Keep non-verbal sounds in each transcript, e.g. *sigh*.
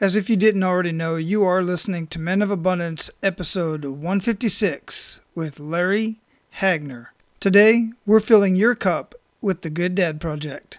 As if you didn't already know, you are listening to Men of Abundance, episode 156, with Larry Hagner. Today, we're filling your cup with the Good Dad Project.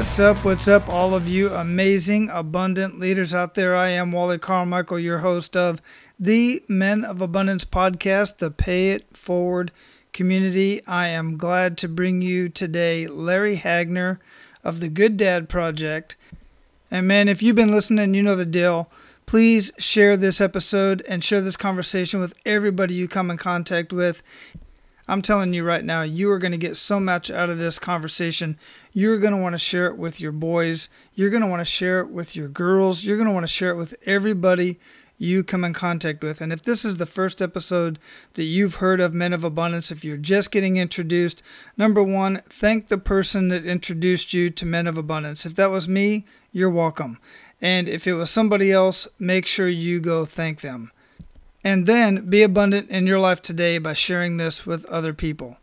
What's up? What's up, all of you amazing, abundant leaders out there? I am Wally Carmichael, your host of the Men of Abundance podcast, the Pay It Forward community. I am glad to bring you today Larry Hagner of the Good Dad Project. And man, if you've been listening, you know the deal. Please share this episode and share this conversation with everybody you come in contact with. I'm telling you right now, you are going to get so much out of this conversation. You're going to want to share it with your boys. You're going to want to share it with your girls. You're going to want to share it with everybody you come in contact with. And if this is the first episode that you've heard of Men of Abundance, if you're just getting introduced, number one, thank the person that introduced you to Men of Abundance. If that was me, you're welcome. And if it was somebody else, make sure you go thank them. And then be abundant in your life today by sharing this with other people.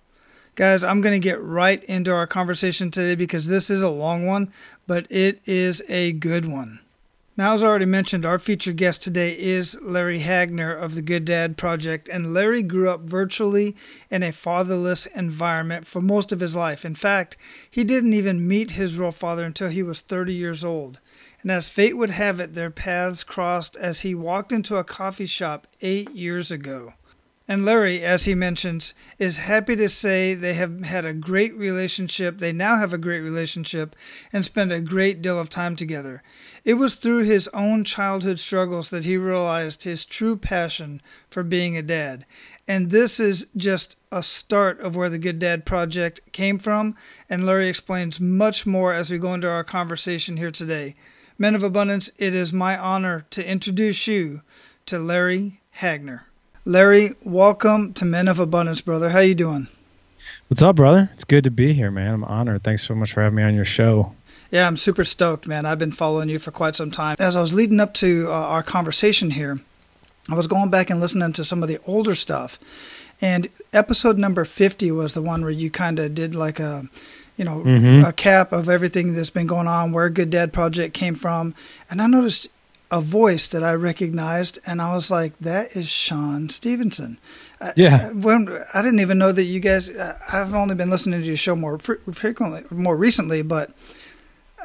Guys, I'm going to get right into our conversation today because this is a long one, but it is a good one. Now, as I already mentioned, our featured guest today is Larry Hagner of the Good Dad Project. And Larry grew up virtually in a fatherless environment for most of his life. In fact, he didn't even meet his real father until he was 30 years old. And as fate would have it, their paths crossed as he walked into a coffee shop eight years ago. And Larry, as he mentions, is happy to say they have had a great relationship. They now have a great relationship and spend a great deal of time together. It was through his own childhood struggles that he realized his true passion for being a dad. And this is just a start of where the Good Dad Project came from. And Larry explains much more as we go into our conversation here today. Men of Abundance, it is my honor to introduce you to Larry Hagner. Larry, welcome to Men of Abundance, brother. How you doing? What's up, brother? It's good to be here, man. I'm honored. Thanks so much for having me on your show. Yeah, I'm super stoked, man. I've been following you for quite some time. As I was leading up to uh, our conversation here, I was going back and listening to some of the older stuff. And episode number 50 was the one where you kind of did like a you know, mm-hmm. a cap of everything that's been going on, where Good Dad Project came from. And I noticed a voice that I recognized, and I was like, that is Shawn Stevenson. Yeah. I, when, I didn't even know that you guys, I've only been listening to your show more frequently, more recently, but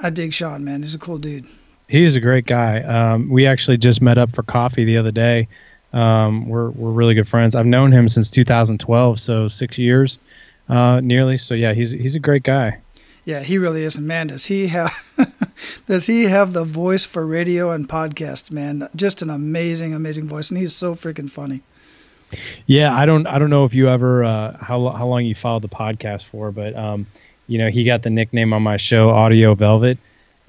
I dig Shawn, man. He's a cool dude. He's a great guy. Um, we actually just met up for coffee the other day. Um, we're, we're really good friends. I've known him since 2012, so six years uh, nearly. So yeah, he's he's a great guy. Yeah, he really is. Man, does he have *laughs* does he have the voice for radio and podcast? Man, just an amazing, amazing voice, and he's so freaking funny. Yeah, I don't I don't know if you ever uh, how how long you followed the podcast for, but um, you know he got the nickname on my show Audio Velvet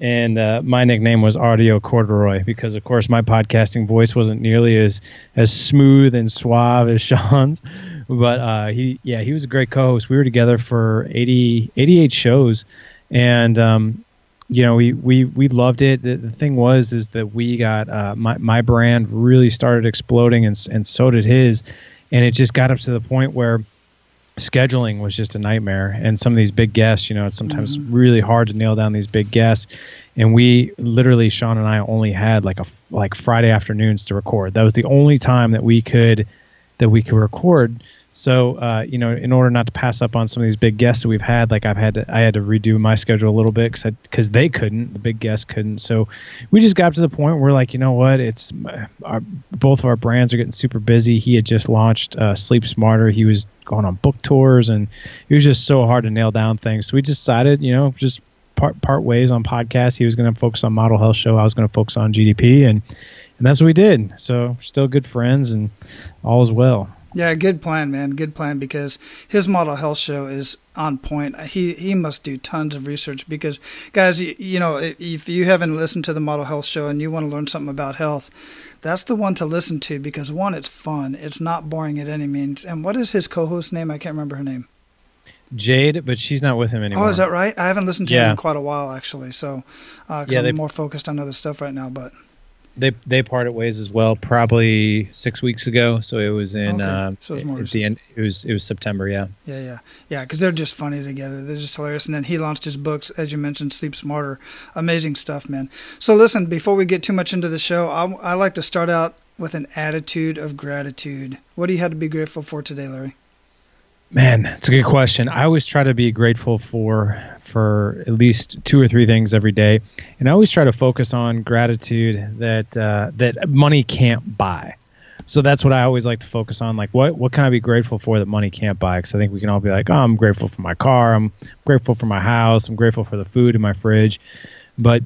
and uh, my nickname was Audio Corduroy because, of course, my podcasting voice wasn't nearly as as smooth and suave as *laughs* Shawn's. But uh, he, yeah, he was a great co-host. We were together for 80, 88 shows, and um, you know, we we we loved it. The, the thing was is that we got uh, my my brand really started exploding, and and so did his, and it just got up to the point where scheduling was just a nightmare and some of these big guests you know it's sometimes mm-hmm. really hard to nail down these big guests and we literally Shawn and i only had like a like friday afternoons to record that was the only time that we could that we could record so, uh, you know, in order not to pass up on some of these big guests that we've had, like I've had to, I had to redo my schedule a little bit because they couldn't, the big guests couldn't. So, we just got to the point where like, you know what, it's our, both of our brands are getting super busy. He had just launched uh, Sleep Smarter. He was going on book tours, and it was just so hard to nail down things. So we decided, you know, just part part ways on podcasts. He was going to focus on Model Health Show. I was going to focus on GDP, and and that's what we did. So, still good friends, and all is well. Yeah, good plan, man. Good plan because his model health show is on point. He he must do tons of research because guys, you, you know, if you haven't listened to the model health show and you want to learn something about health, that's the one to listen to because one, it's fun. It's not boring at any means. And what is his co-host name? I can't remember her name. Jade, but she's not with him anymore. Oh, is that right? I haven't listened to yeah. him in quite a while, actually. So, uh, yeah, I'm they, more focused on other stuff right now. But they they parted ways as well, probably six weeks ago. So it was in okay. uh, so it was the end. It was it was September. Yeah. Yeah, yeah, yeah. Because they're just funny together. They're just hilarious. And then he launched his books, as you mentioned, Sleep Smarter. Amazing stuff, man. So listen, before we get too much into the show, I, I like to start out with an attitude of gratitude. What do you have to be grateful for today, Larry? Man, it's a good question. I always try to be grateful for for at least two or three things every day, and I always try to focus on gratitude that uh, that money can't buy. So that's what I always like to focus on. Like, what what can I be grateful for that money can't buy? Because I think we can all be like, oh, I'm grateful for my car. I'm grateful for my house. I'm grateful for the food in my fridge. But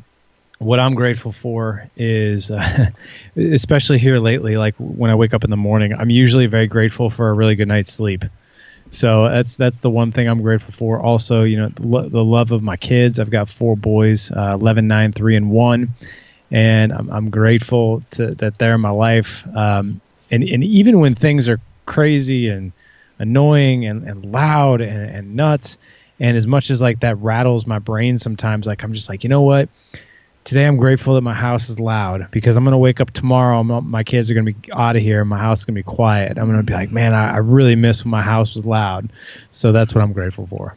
what I'm grateful for is, uh, *laughs* especially here lately, like when I wake up in the morning, I'm usually very grateful for a really good night's sleep. So that's that's the one thing I'm grateful for. Also, you know, the, lo- the love of my kids. I've got four boys, uh, 11, 9, 3, and 1. And I'm, I'm grateful to, that they're in my life. Um, and, and even when things are crazy and annoying and, and loud and, and nuts, and as much as like that rattles my brain sometimes, like I'm just like, you know what? Today I'm grateful that my house is loud because I'm going to wake up tomorrow. my kids are going to be out of here. My house is going to be quiet. I'm going to be like, man, I, I, really miss when my house was loud. So that's what I'm grateful for.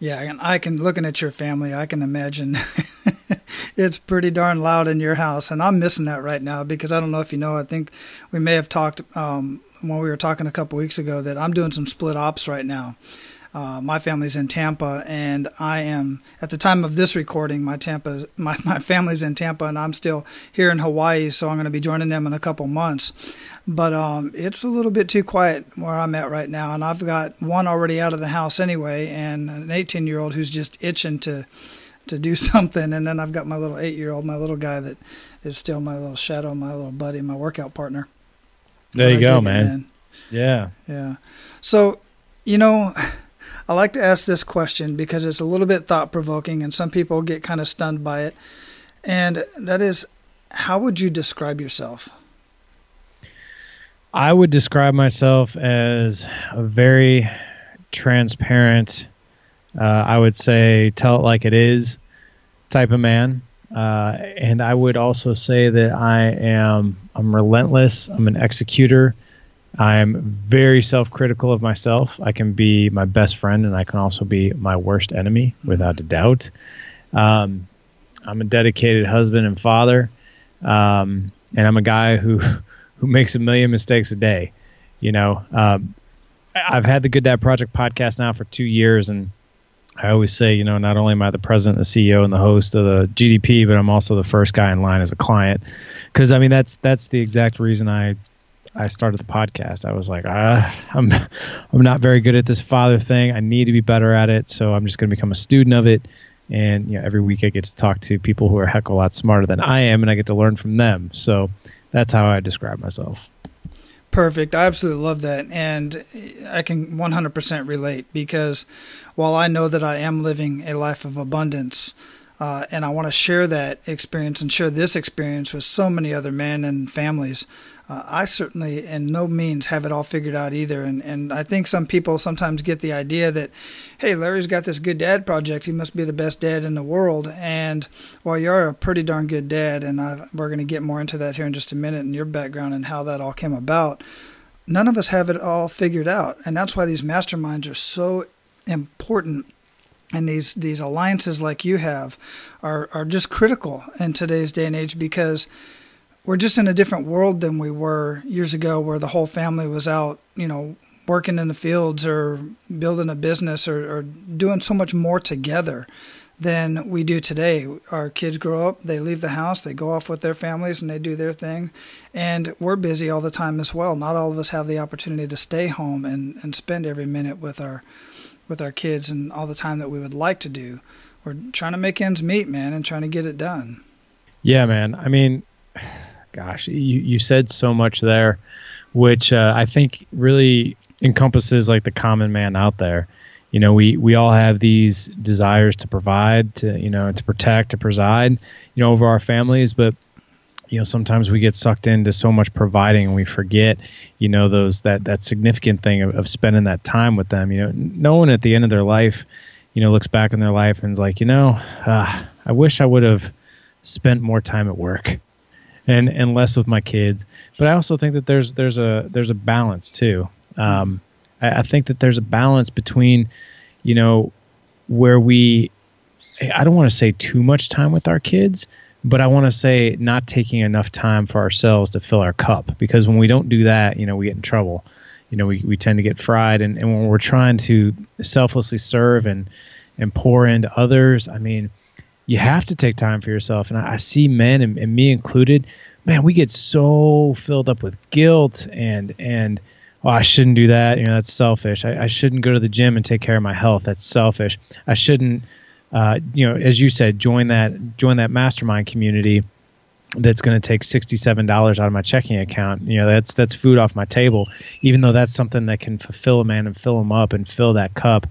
Yeah, and I can looking at your family, I can imagine *laughs* it's pretty darn loud in your house, and I'm missing that right now because I don't know if you know. I think we may have talked um, when we were talking a couple weeks ago that I'm doing some split ops right now. Uh, my family's in Tampa, and I am at the time of this recording. My Tampa, *laughs* my my family's in Tampa, and I'm still here in Hawaii. So I'm going to be joining them in a couple months. But um, it's a little bit too quiet where I'm at right now, and I've got one already out of the house anyway, and an 18 year old who's just itching to to do *laughs* something, and then I've got my little eight year old, my little guy that is still my little shadow, my little buddy, my workout partner. There but you I go, man. Man. Yeah. Yeah. So, you know, I like to ask this question because it's a little bit thought provoking and some people get kind of stunned by it. And that is how would you describe yourself? I would describe myself as a very transparent, uh, I would say, tell it like it is type of man. Uh, and I would also say that I am I'm relentless. I'm an executor. I'm very self critical of myself. I can be my best friend and I can also be my worst enemy without a doubt. Um, I'm a dedicated husband and father. Um, and I'm a guy who, *laughs* who makes a million mistakes a day. You know, um, I've had the Good Dad Project podcast now for two years, and I always say, you know, not only am I the president, the CEO, and the host of the GDP, but I'm also the first guy in line as a client. Because I mean, that's that's the exact reason I I started the podcast. I was like, ah, I'm I'm not very good at this father thing. I need to be better at it. So I'm just going to become a student of it. And you know, every week I get to talk to people who are a heck of a lot smarter than I am, and I get to learn from them. So that's how I describe myself. Perfect. I absolutely love that. And I can 100% relate because while I know that I am living a life of abundance, uh, and I want to share that experience and share this experience with so many other men and families uh, I certainly, in no means, have it all figured out either. And and I think some people sometimes get the idea that, hey, Larry's got this good dad project. He must be the best dad in the world. And well, you're a pretty darn good dad, and I've, we're going to get more into that here in just a minute and your background and how that all came about. None of us have it all figured out, and that's why these masterminds are so important and these these alliances like you have are are just critical in today's day and age because we're just in a different world than we were years ago where the whole family was out, you know, working in the fields or building a business or, or doing so much more together than we do today. Our kids grow up, they leave the house, they go off with their families and they do their thing. And we're busy all the time as well. Not all of us have the opportunity to stay home and, and spend every minute with our with our kids and all the time that we would like to do. We're trying to make ends meet, man, and trying to get it done. Yeah, man. I mean gosh, you, you said so much there which uh, I think really encompasses like the common man out there. You know, we we all have these desires to provide, to you know, to protect, to preside, you know, over our families, but you know sometimes we get sucked into so much providing and we forget you know those that that significant thing of, of spending that time with them you know no one at the end of their life you know looks back on their life and is like you know uh, i wish i would have spent more time at work and and less with my kids but i also think that there's there's a there's a balance too um, I, I think that there's a balance between you know where we i don't want to say too much time with our kids but I want to say not taking enough time for ourselves to fill our cup because when we don't do that, you know, we get in trouble. You know, we, we tend to get fried. And, and when we're trying to selflessly serve and, and pour into others, I mean, you have to take time for yourself. And I, I see men and, and me included, man, we get so filled up with guilt and, and, oh, I shouldn't do that. You know, that's selfish. I, I shouldn't go to the gym and take care of my health. That's selfish. I shouldn't, uh, you know, as you said, join that join that mastermind community. That's going to take sixty-seven dollars out of my checking account. You know, that's that's food off my table. Even though that's something that can fulfill a man and fill him up and fill that cup.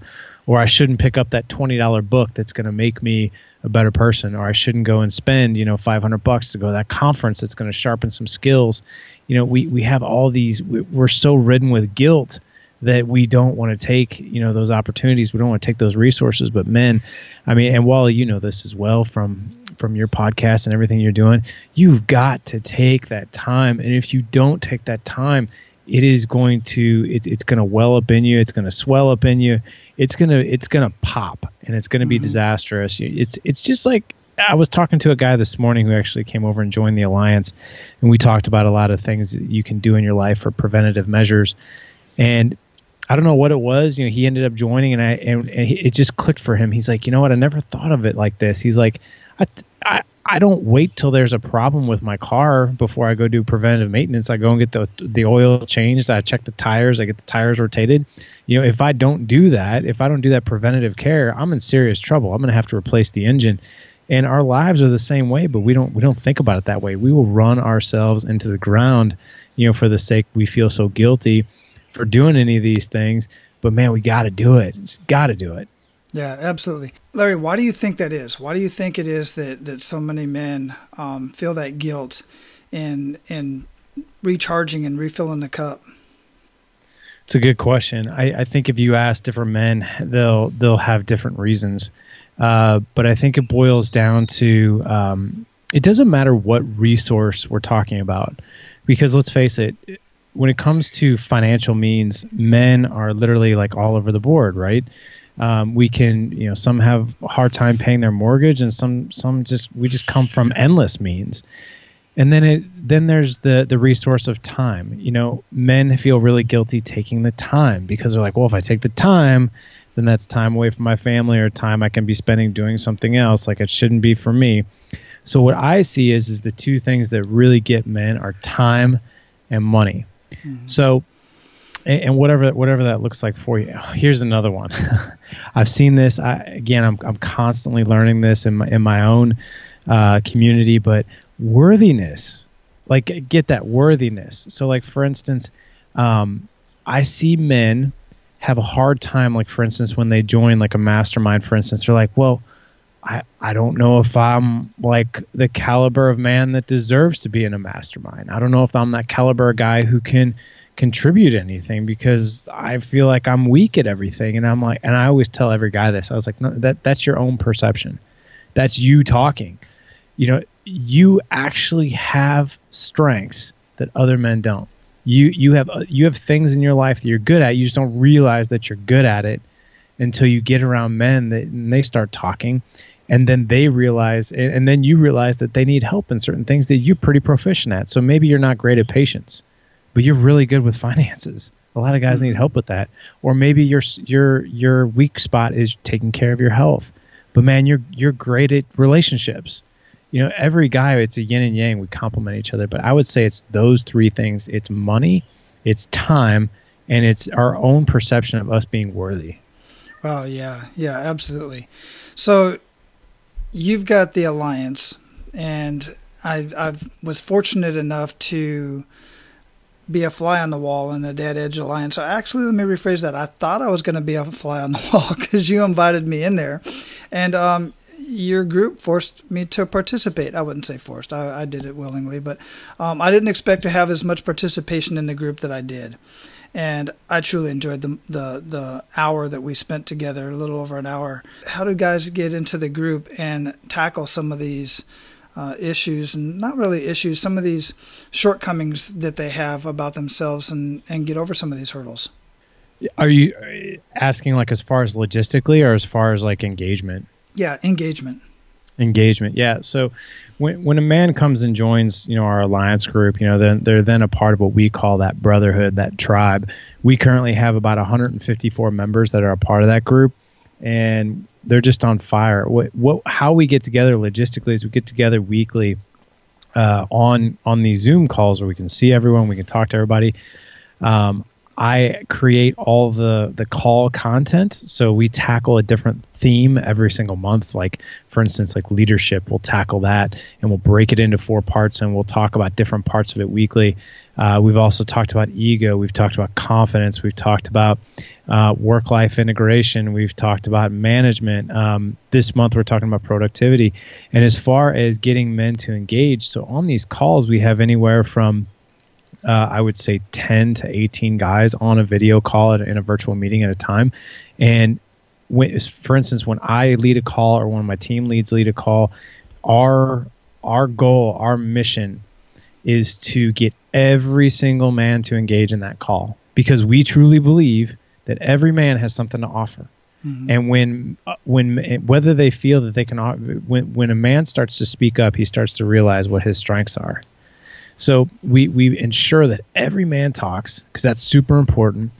Or I shouldn't pick up that twenty dollar book that's going to make me a better person. Or I shouldn't go and spend you know five hundred bucks to go to that conference that's going to sharpen some skills. You know, we we have all these. We're so ridden with guilt that we don't want to take you know those opportunities we don't want to take those resources but men i mean and wally you know this as well from from your podcast and everything you're doing you've got to take that time and if you don't take that time it is going to it, it's going to well up in you it's going to swell up in you it's going to it's going to pop and it's going to be mm-hmm. disastrous it's it's just like I was talking to a guy this morning who actually came over and joined the alliance, and we talked about a lot of things that you can do in your life for preventative measures. And I don't know what it was. You know, he ended up joining, and I and, and it just clicked for him. He's like, you know what? I never thought of it like this. He's like, I, I I don't wait till there's a problem with my car before I go do preventative maintenance. I go and get the the oil changed. I check the tires. I get the tires rotated. You know, if I don't do that, if I don't do that preventative care, I'm in serious trouble. I'm going to have to replace the engine. And our lives are the same way, but we don't we don't think about it that way. We will run ourselves into the ground, you know, for the sake we feel so guilty for doing any of these things, but man, we got to do it. It's got to do it. Yeah, absolutely. Larry, why do you think that is? Why do you think it is that, that so many men um, feel that guilt in in recharging and refilling the cup? It's a good question. I, I think if you ask different men, they'll they'll have different reasons. Uh, but I think it boils down to um, it doesn't matter what resource we're talking about, because let's face it, when it comes to financial means, men are literally like all over the board, right? Um, we can, you know, some have a hard time paying their mortgage, and some some just we just come from endless means. And then it then there's the the resource of time. You know, men feel really guilty taking the time because they're like, well, if I take the time, then that's time away from my family or time I can be spending doing something else. Like it shouldn't be for me. So what I see is is the two things that really get men are time and money. Mm-hmm. So, and, and, whatever whatever that looks like for you. Here's another one. *laughs* I've seen this. I, again, I'm I'm constantly learning this in my in my own uh, community, but worthiness, like get that worthiness. So, like for instance, um, I see men have a hard time. Like for instance, when they join like a mastermind, for instance, they're like, well. I, I don't know if I'm like the caliber of man that deserves to be in a mastermind. I don't know if I'm that caliber guy who can contribute anything because I feel like I'm weak at everything. And I'm like, and I always tell every guy this. I was like, no, that that's your own perception. That's you talking. You know, you actually have strengths that other men don't. You you have uh, you have things in your life that you're good at. You just don't realize that you're good at it until you get around men that and they start talking and then they realize and then you realize that they need help in certain things that you're pretty proficient at so maybe you're not great at patience but you're really good with finances. A lot of guys mm-hmm. need help with that. Or maybe your your your weak spot is taking care of your health. But man you're you're great at relationships. You know every guy it's a yin and yang. We complement each other. But i would say it's those three things. It's money it's time and it's our own perception of us being worthy. Well, yeah, yeah, absolutely. So you've got the alliance, and I I was fortunate enough to be a fly on the wall in the Dad Edge Alliance. So actually, let me rephrase that. I thought I was going to be a fly on the *laughs* wall because you invited me in there, and um, your group forced me to participate. I wouldn't say forced. I, I did it willingly, but um, I didn't expect to have as much participation in the group that I did. And I truly enjoyed the, the the hour that we spent together, a little over an hour. How do guys get into the group and tackle some of these uh, issues and not really issues, some of these shortcomings that they have about themselves and, and get over some of these hurdles? Are you asking like as far as logistically or as far as like engagement? Yeah, engagement. Engagement. Yeah. So when when a man comes and joins, you know, our alliance group, you know, then they're then a part of what we call that brotherhood, that tribe. We currently have about 154 members that are a part of that group, and they're just on fire. What what how we get together logistically is we get together weekly uh, on on these Zoom calls where we can see everyone, we can talk to everybody. Um, I create all the the call content. So we tackle a different theme every single month. Like for instance, like leadership, we'll tackle that and we'll break it into four parts and we'll talk about different parts of it weekly. Uh, we've also talked about ego. We've talked about confidence. We've talked about uh, work life integration. We've talked about management. Um, this month, we're talking about productivity. And as far as getting men to engage, so on these calls, we have anywhere from uh, I would say 10 to 18 guys on a video call in a virtual meeting at a time. And when, for instance, when I lead a call or one of my team leads lead a call, our our goal, our mission is to get every single man to engage in that call because we truly believe that every man has something to offer. Mm-hmm. And when uh, when whether they feel that they can when when a man starts to speak up, he starts to realize what his strengths are. So we we ensure that every man talks because that's super important.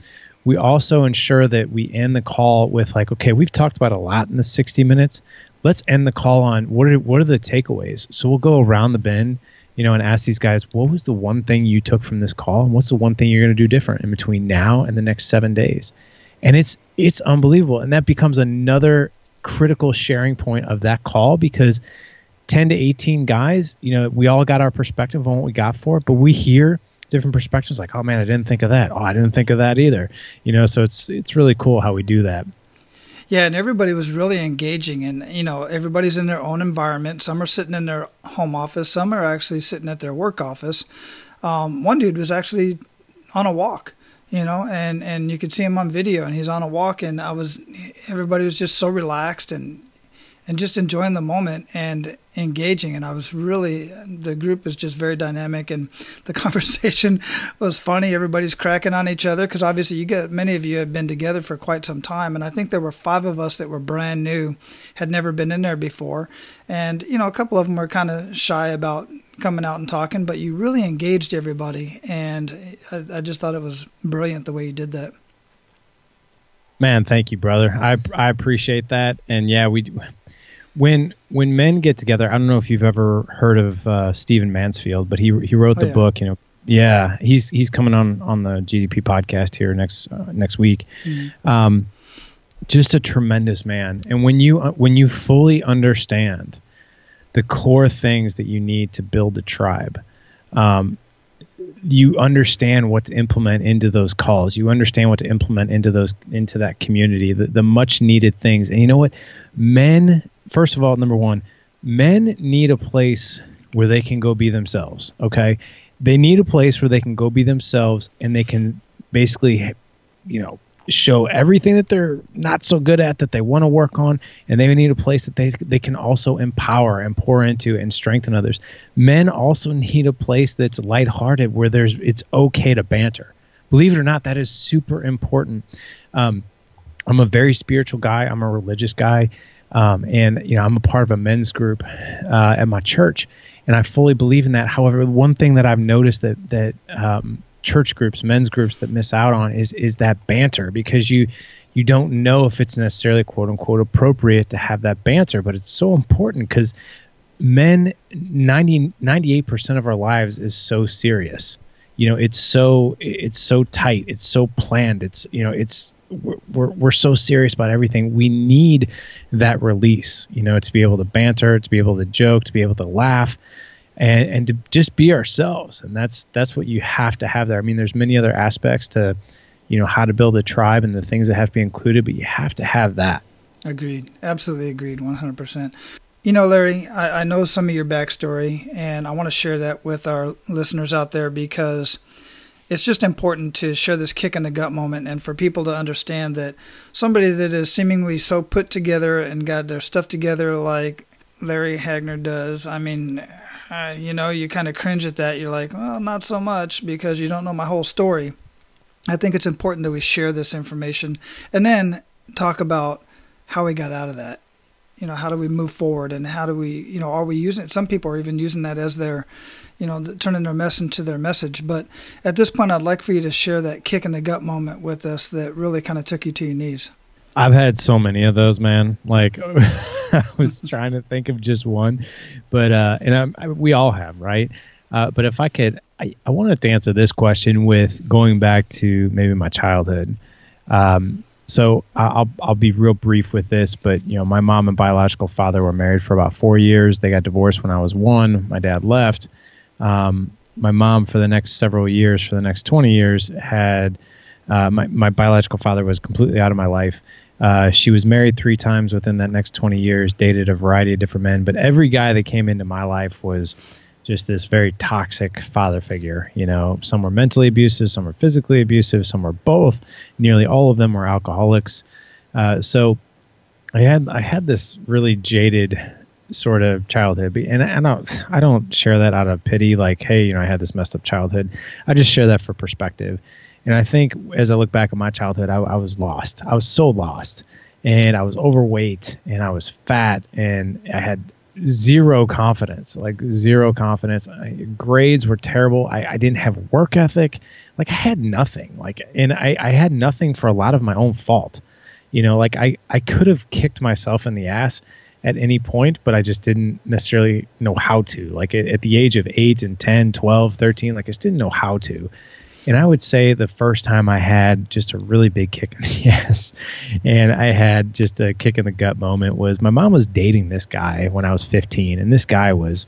We also ensure that we end the call with like, okay, we've talked about a lot in the 60 minutes. Let's end the call on what are what are the takeaways. So we'll go around the bend, you know, and ask these guys, what was the one thing you took from this call, and what's the one thing you're going to do different in between now and the next seven days. And it's it's unbelievable, and that becomes another critical sharing point of that call because 10 to 18 guys, you know, we all got our perspective on what we got for it, but we hear different perspectives like, oh man, I didn't think of that. Oh, I didn't think of that either. You know, so it's it's really cool how we do that. Yeah, and everybody was really engaging, and you know, everybody's in their own environment. Some are sitting in their home office, some are actually sitting at their work office. Um, one dude was actually on a walk, you know, and and you could see him on video, and he's on a walk, and I was, everybody was just so relaxed and and just enjoying the moment and engaging and i was really the group is just very dynamic and the *laughs* conversation was funny. Everybody's cracking on each other because obviously you get many of you have been together for quite some time and i think there were five of us that were brand new had never been in there before. And you know a couple of them were kind of shy about coming out and talking but you really engaged everybody and I, I just thought it was brilliant the way you did that. Man thank you brother. I i appreciate that and yeah we when when men get together, I don't know if you've ever heard of uh, Stephen Mansfield, but he he wrote the oh, yeah. book. You know, yeah, he's he's coming on on the GDP podcast here next uh, next week. Mm-hmm. Um, just a tremendous man, and when you uh, when you fully understand the core things that you need to build a tribe, um, you understand what to implement into those calls. You understand what to implement into those into that community, the, the much needed things. And you know what? Men first of all, number one, men need a place where they can go be themselves. Okay, they need a place where they can go be themselves and they can basically, you know, show everything that they're not so good at that they want to work on and they need a place that they they can also empower and pour into and strengthen others. Men also *laughs* need a place that's lighthearted where there's it's okay to banter. Believe it or not that is super important. Um, i'm a very spiritual guy. I'm a religious guy um, and you know, I'm a part of a men's group uh, at my church, and I fully believe in that. However, one thing that I've noticed that that um, church groups, men's groups, that miss out on is is that banter because you you don't know if it's necessarily quote unquote appropriate to have that banter, but it's so important because men 90 98% of our lives is so serious you know it's so it's so tight it's so planned it's you know it's we're, we're so serious about everything we need that release you know to be able to banter to be able to joke to be able to laugh and and to just be ourselves. And that's that's what you have to have there. I mean, there's many other aspects to, you know, how to build a tribe and the things that have to be included, but you have to have that. Agreed. Absolutely agreed. 100%. You know, Larry, I, I know some of your backstory, and I want to share that with our listeners out there because it's just important to share this kick in the gut moment and for people to understand that somebody that is seemingly so put together and got their stuff together like Larry Hagner does, I mean, uh, you know, you kind of cringe at that. You're like, well, not so much because you don't know my whole story. I think it's important that we share this information and then talk about how we got out of that you know how do we move forward and how do we you know are we using it some people are even using that as their you know turning their mess into their message. But at this point i'd like for you to share that kick in the gut moment with us that really kind of took you to your knees. I've had so many of those man. Like *laughs* *laughs* i was trying to think of just one but uh and I, we all have right? Uh, but if i could I, I wanted to answer this question with going back to maybe my childhood. Um so I'll I'll be real brief with this, but you know, my mom and biological father were married for about four years. They got divorced when I was one. My dad left. Um, my mom, for the next several years, for the next twenty years, had uh, my my biological father was completely out of my life. Uh, she was married three times within that next 20 years, dated a variety of different men, but every guy that came into my life was just this very toxic father figure. You know, some were mentally abusive, some were physically abusive, some were both. Nearly all of them were alcoholics. Uh, so I had I had this really jaded sort of childhood, and I don't I don't share that out of pity. Like, hey, you know, I had this messed up childhood. I just share that for perspective. And I think as I look back at my childhood, I, I was lost. I was so lost, and I was overweight, and I was fat, and I had zero confidence, like zero confidence. I, grades were terrible. I, I didn't have work ethic. Like I had nothing. Like, and I, I had nothing for a lot of my own fault. You know, like I, I could have kicked myself in the ass at any point, but I just didn't necessarily know how to. Like at, at the age of 8 and 10, 12, 13, like I just didn't know how to. And I would say the first time I had just a really big kick in the *laughs* ass and I had just a kick in the gut moment was my mom was dating this guy when I was 15. And this guy was,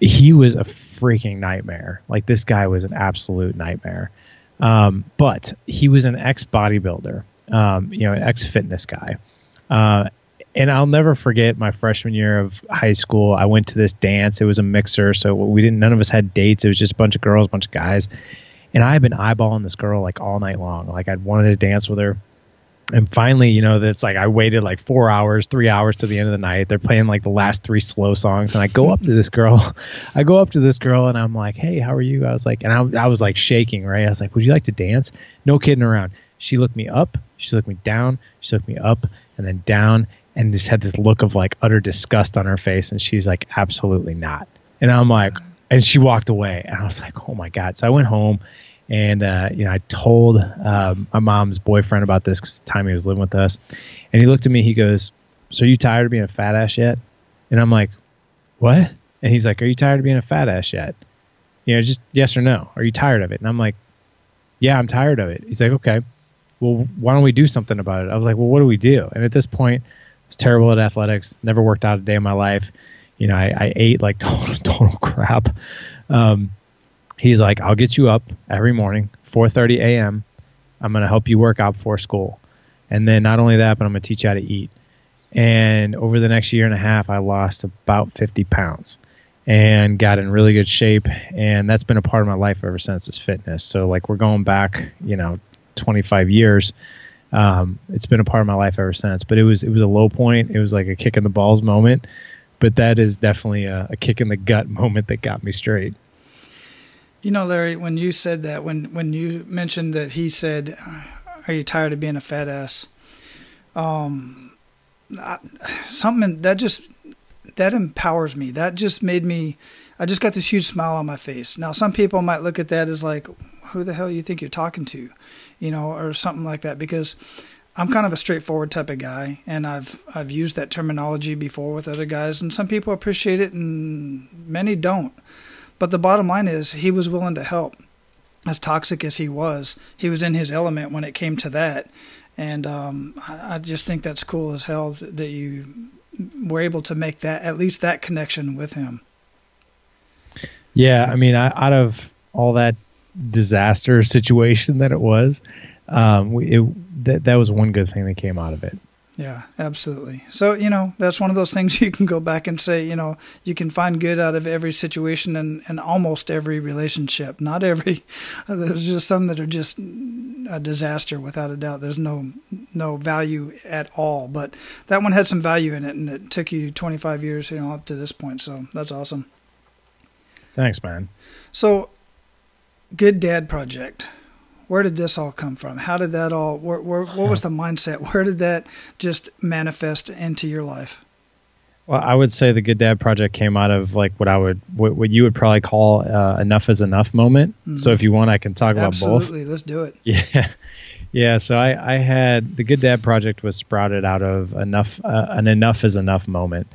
he was a freaking nightmare. Like this guy was an absolute nightmare. Um, but he was an ex bodybuilder, um, you know, an ex fitness guy. Uh, and I'll never forget my freshman year of high school. I went to this dance. It was a mixer, so we didn't. None of us had dates. It was just a bunch of girls, a bunch of guys, and I had been eyeballing this girl like all night long. Like I'd wanted to dance with her. And finally, you know, that's like I waited like four hours, three hours to the end of the night. They're playing like the last three slow songs, and I go up to this girl. *laughs* I go up to this girl, and I'm like, "Hey, how are you?" I was like, and I, I was like shaking, right? I was like, "Would you like to dance?" No kidding around. She looked me up, she looked me down, she looked me up, and then down, and just had this look of like utter disgust on her face, and she's like, "Absolutely not." And I'm like, and she walked away and i was like oh my god. So i went home and uh, you know i told um, my mom's boyfriend about this cause the time he was living with us and he looked at me he goes so you tired of being a fat ass yet? And i'm like what? And he's like are you tired of being a fat ass yet? You know just yes or no. Are you tired of it? And i'm like yeah i'm tired of it. He's like okay. Well why don't we do something about it? I was like well what do we do? And at this point i was terrible at athletics never worked out a day in my life you know, I, I ate like *laughs* total, total crap. Um, he's like, I'll get you up every morning, 4:30 a.m. I'm going to help you work out before school, and then not only that, but I'm going to teach you how to eat. And over the next year and a half, I lost about 50 pounds and got in really good shape. And that's been a part of my life ever since is fitness. So like we're going back, you know, 25 years. Um, it's been a part of my life ever since. But it was it was a low point. It was like a kick in the balls moment but that is definitely a, a kick in the gut *laughs* moment that got me straight. You know, Larry, when you said that, when when you mentioned that he said, "Are you tired of being a fat ass?" Um, I, something that just that empowers me. That just made me. I just got this huge smile on my face. Now, some people might look at that as like, "Who the hell you think you're talking to?" You know, or something like that. Because I'm kind of a straightforward type of guy, and I've I've used that terminology before with other guys, and some people appreciate it, and many don't. But the bottom line is, he was willing to help. As toxic as he was, he was in his element when it came to that, and um, I, just think that's cool as hell that you were able to make that at least that connection with him. Yeah, I mean, I, out of all that disaster *laughs* situation that it was, um, it, that that was one good thing that came out of it. Yeah, absolutely. So, you know, that's one of those *laughs* things you can go back and say, you know, you can find good out of every situation and, and almost every relationship. Not every, *laughs* there's just some that are just a disaster without a doubt. There's no, no value at all. But that one had some value in it and it took you 25 years, you know, up to this point. So that's awesome. Thanks, man. So, Good Dad Project where did this all come from? How did that all? Where, where, what was the mindset? Where did that just manifest into your life? Well, I would say the Good Dad Project came out of like what I would, what, what you would probably call uh, enough is enough moment. Mm-hmm. So if you want, I can talk Absolutely. about both. Absolutely, let's do it. *laughs* Yeah, yeah. So I, I had the Good Dad Project was sprouted out of enough, uh, an enough is enough moment.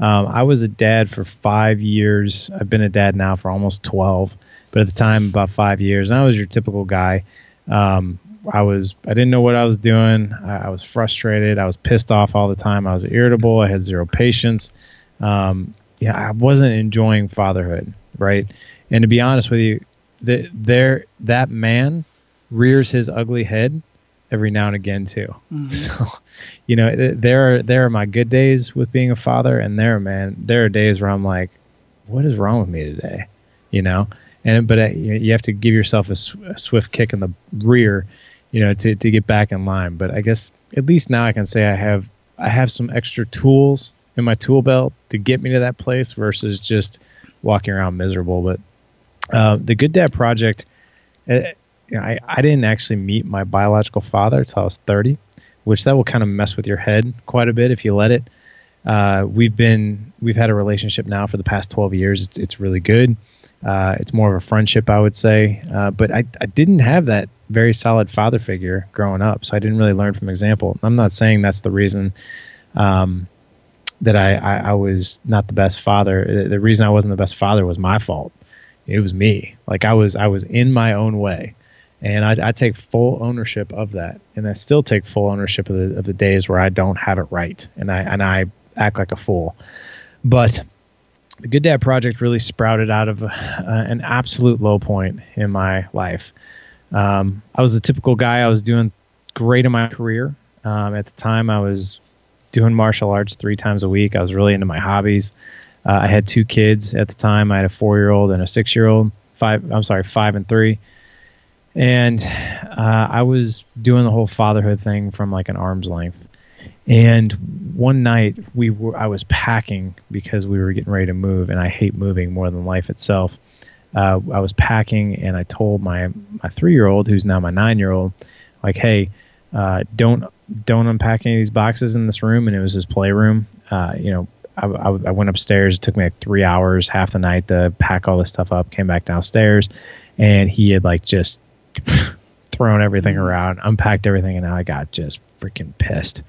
Um, I was a dad for five years. I've been a dad now for almost twelve, but at the time about five years. And I was your typical guy um, I was I didn't know what I was doing. I, I, was frustrated. I was pissed off all the time. I was irritable. I had zero patience. Um, yeah, I wasn't enjoying fatherhood, right? And to be honest with you, the, there that man rears his ugly head every now and again too. Mm-hmm. *laughs* So, you know, there are there are my good days with being a father, and there, man, there are days where I'm like, what is wrong with me today? You know, and but uh, you have to give yourself a, sw- a, swift kick in the rear, you know, to, to get back in line. But I guess at least now I can say I have I have some extra tools in my tool belt to get me to that place versus just walking around miserable. But uh, the Good Dad Project, uh, you know, I I didn't actually meet my biological father until I was 30, which that will kind of mess with your head quite a bit if you let it. Uh, we've been we've had a relationship now for the past 12 years. It's it's really good. Uh, it's more of a friendship, I would say. Uh, but I, I didn't have that very solid father figure growing up, so I didn't really learn from example. I'm not saying that's the reason um, that I, I, I, was not the best father. The reason I wasn't the best father was my fault. It was me. Like I was I was in my own way, and I, I take full ownership of that, and I still take full ownership of the of the days where I don't have it right, and I and I act like a fool. But the Good Dad Project really sprouted out of uh, an absolute low point in my life. Um, I was a typical guy. I was doing great in my career. Um, at the time, I was doing martial arts three times a week. I was really into my hobbies. Uh, I had two kids at the time. I had a four-year-old and a six-year-old. Five. I'm sorry, five and three. And uh, I was doing the whole fatherhood thing from like an arm's length. And one night we were, I was packing because we were getting ready to move, and I hate moving more than life itself. Uh, I was packing, and I told my my three year old, who's now my nine year old, like, hey, uh, don't don't unpack any of these boxes in this room. And it was his playroom. Uh, you know, I, I, I, went upstairs. It took me like three hours, half the night to pack all this stuff up. Came back downstairs, and he had like just *laughs* thrown everything mm-hmm. around, unpacked everything, and now I got just freaking pissed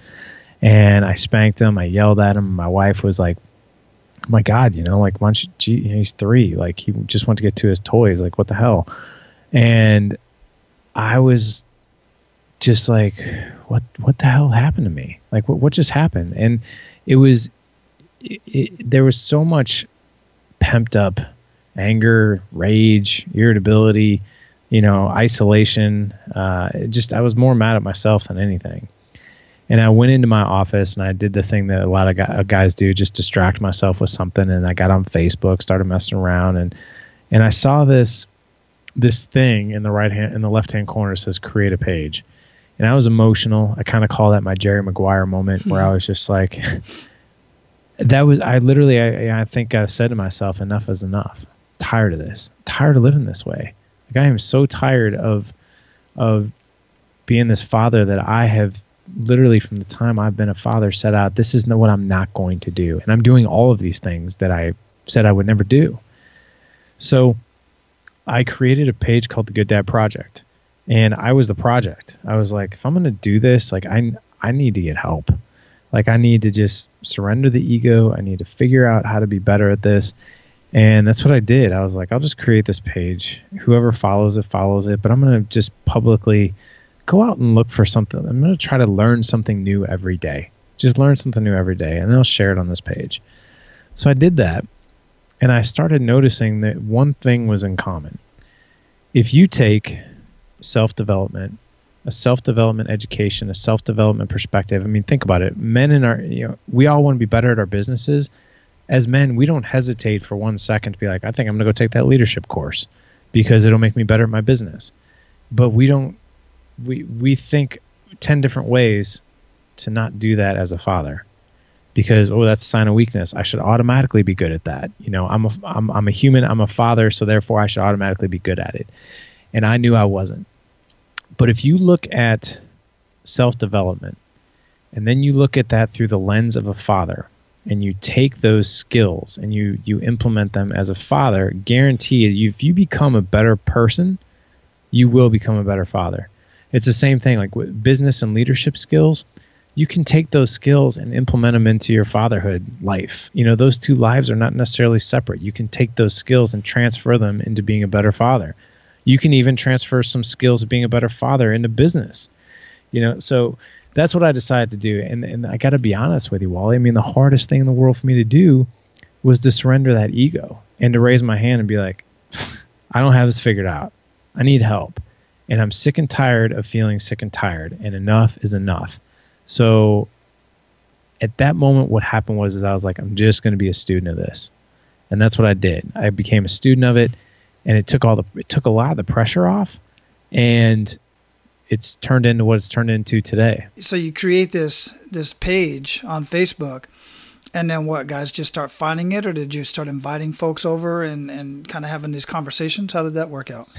and I spanked him. I yelled at him. My wife was like, oh "My God, you know, like, why don't you, gee, he's three. Like, he just wants to get to his toys. Like, what the hell?" And I was just like, "What? What the hell happened to me? Like, what? What just happened?" And it was, it, it, there was so much pent up anger, rage, irritability, you know, isolation. Uh, just I was more mad at myself than anything. And I went into my office and I did the thing that a lot of uh, guys do, just distract myself with something. And I got on Facebook, started messing around, and and I saw this this thing in the right hand in the left hand corner says create a page, and I was emotional. I kind of call that my Jerry Maguire moment, where hmm. I was just like, *laughs* that was I literally I, I think I said to myself, enough is enough. I'm tired of this. I'm tired of living this way. Like I am so tired of of being this father that I have literally from the time I've been a father set out ah, this is what I'm not going to do. And I'm doing all of these things that I said I would never do. So I created a page called the Good Dad Project. And I was the project. I was like, if I'm going to do this, like I I need to get help. Like I need to just surrender the ego. I need to figure out how to be better at this. And that's what I did. I was like, I'll just create this page. Whoever follows it follows it, but I'm going to just publicly go out and look for something. I'm going to try to learn something new every day. Just learn something new every day, and then I'll share it on this page. So I did that, And I started noticing that one thing was in common. If you take self development, a self development education, a self development perspective, I mean, think about it. Men in our, you know, we all want to be better at our businesses. As men, we don't hesitate for one second to be like, I think I'm going to go take that leadership course because it'll make me better at my business. But we don't, we, we think 10 different ways to not do that as a father. Because oh that's a sign of weakness. I should automatically be good at that. You know i'm a I'm, I'm a human i'm a father so therefore i should automatically be good at it. And i knew i wasn't. But if you look at self-development and then you look at that through the lens of a father and you take those skills and you you implement them as a father guarantee if you become a better person you will become a better father it's the same thing like with business and leadership skills you can take those skills and implement them into your fatherhood life. You know, those two lives are not necessarily separate. You can take those skills and transfer them into being a better father. You can even transfer some skills of being a better father into business. You know, so that's what I decided to do. And and I got to be honest with you, Wally. I mean, the hardest thing in the world for me to do was to surrender that ego and to raise my hand and be like, I don't have this figured out. I need help. And I'm sick and tired of feeling sick and tired, and enough is enough so at that moment, what happened was is I was like, I'm just going to be a student of this, and that's what I did. I became a student of it, and it took all the it took a lot of the pressure off, and it's turned into what it's turned into today. So you create this this page on Facebook, and then what guys just start finding it, or did you start inviting folks over and and kind of having these conversations? How did that work out?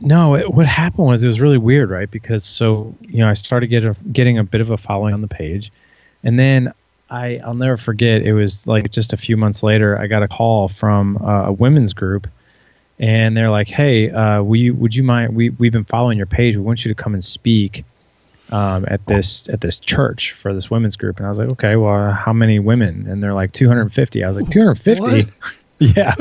No, it, what happened was it was really weird, right? Because so you know I started getting getting a bit of a following on the page, and then I I'll never forget. It was like just a few months later, I got a call from uh, a women's group, and they're like, "Hey, uh, we would you mind? We we've been following your page. We want you to come and speak." Um, at this at this church for this women's group, and I was like, okay, well, how many women? And they're like 250. I was like, 250. *laughs* yeah.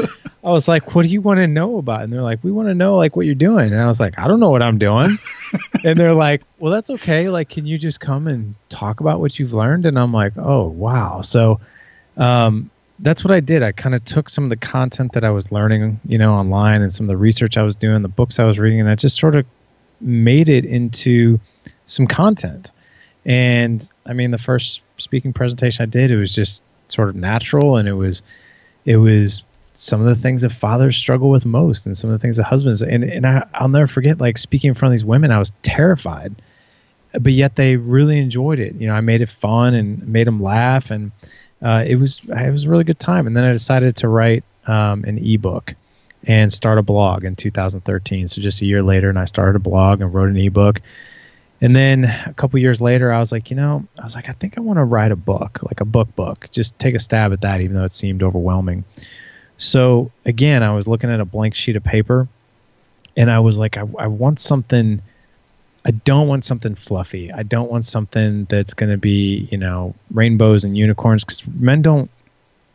I was like, what do you want to know about? And they're like, we want to know like what you're doing. And I was like, I don't know what I'm doing. *laughs* and they're like, well, that's okay. Like, can you just come and talk about what you've learned? And I'm like, oh wow. So, um, that's what I did. I kind of took some of the content that I was learning, you know, online and some of the research I was doing, the books I was reading, and I just sort of made it into some content. And I mean, the first speaking presentation I did, it was just sort of natural, and it was it was some of the things that fathers struggle with most, and some of the things that husbands. And and I, I'll never forget, like speaking in front of these women, I was terrified, but yet they really enjoyed it. You know, I made it fun and made them laugh, and uh, it was it was a really good time. And then I decided to write um, an ebook and start a blog in 2013. So just a year later, and I started a blog and wrote an ebook and then a couple years later, I was like, you know, I was like, I think I want to write a book, like a book book. Just take a stab at that, even though it seemed overwhelming. So again, I was looking at a blank sheet of paper, and I was like, I, I want something. I don't want something fluffy. I don't want something that's going to be, you know, rainbows and unicorns because men don't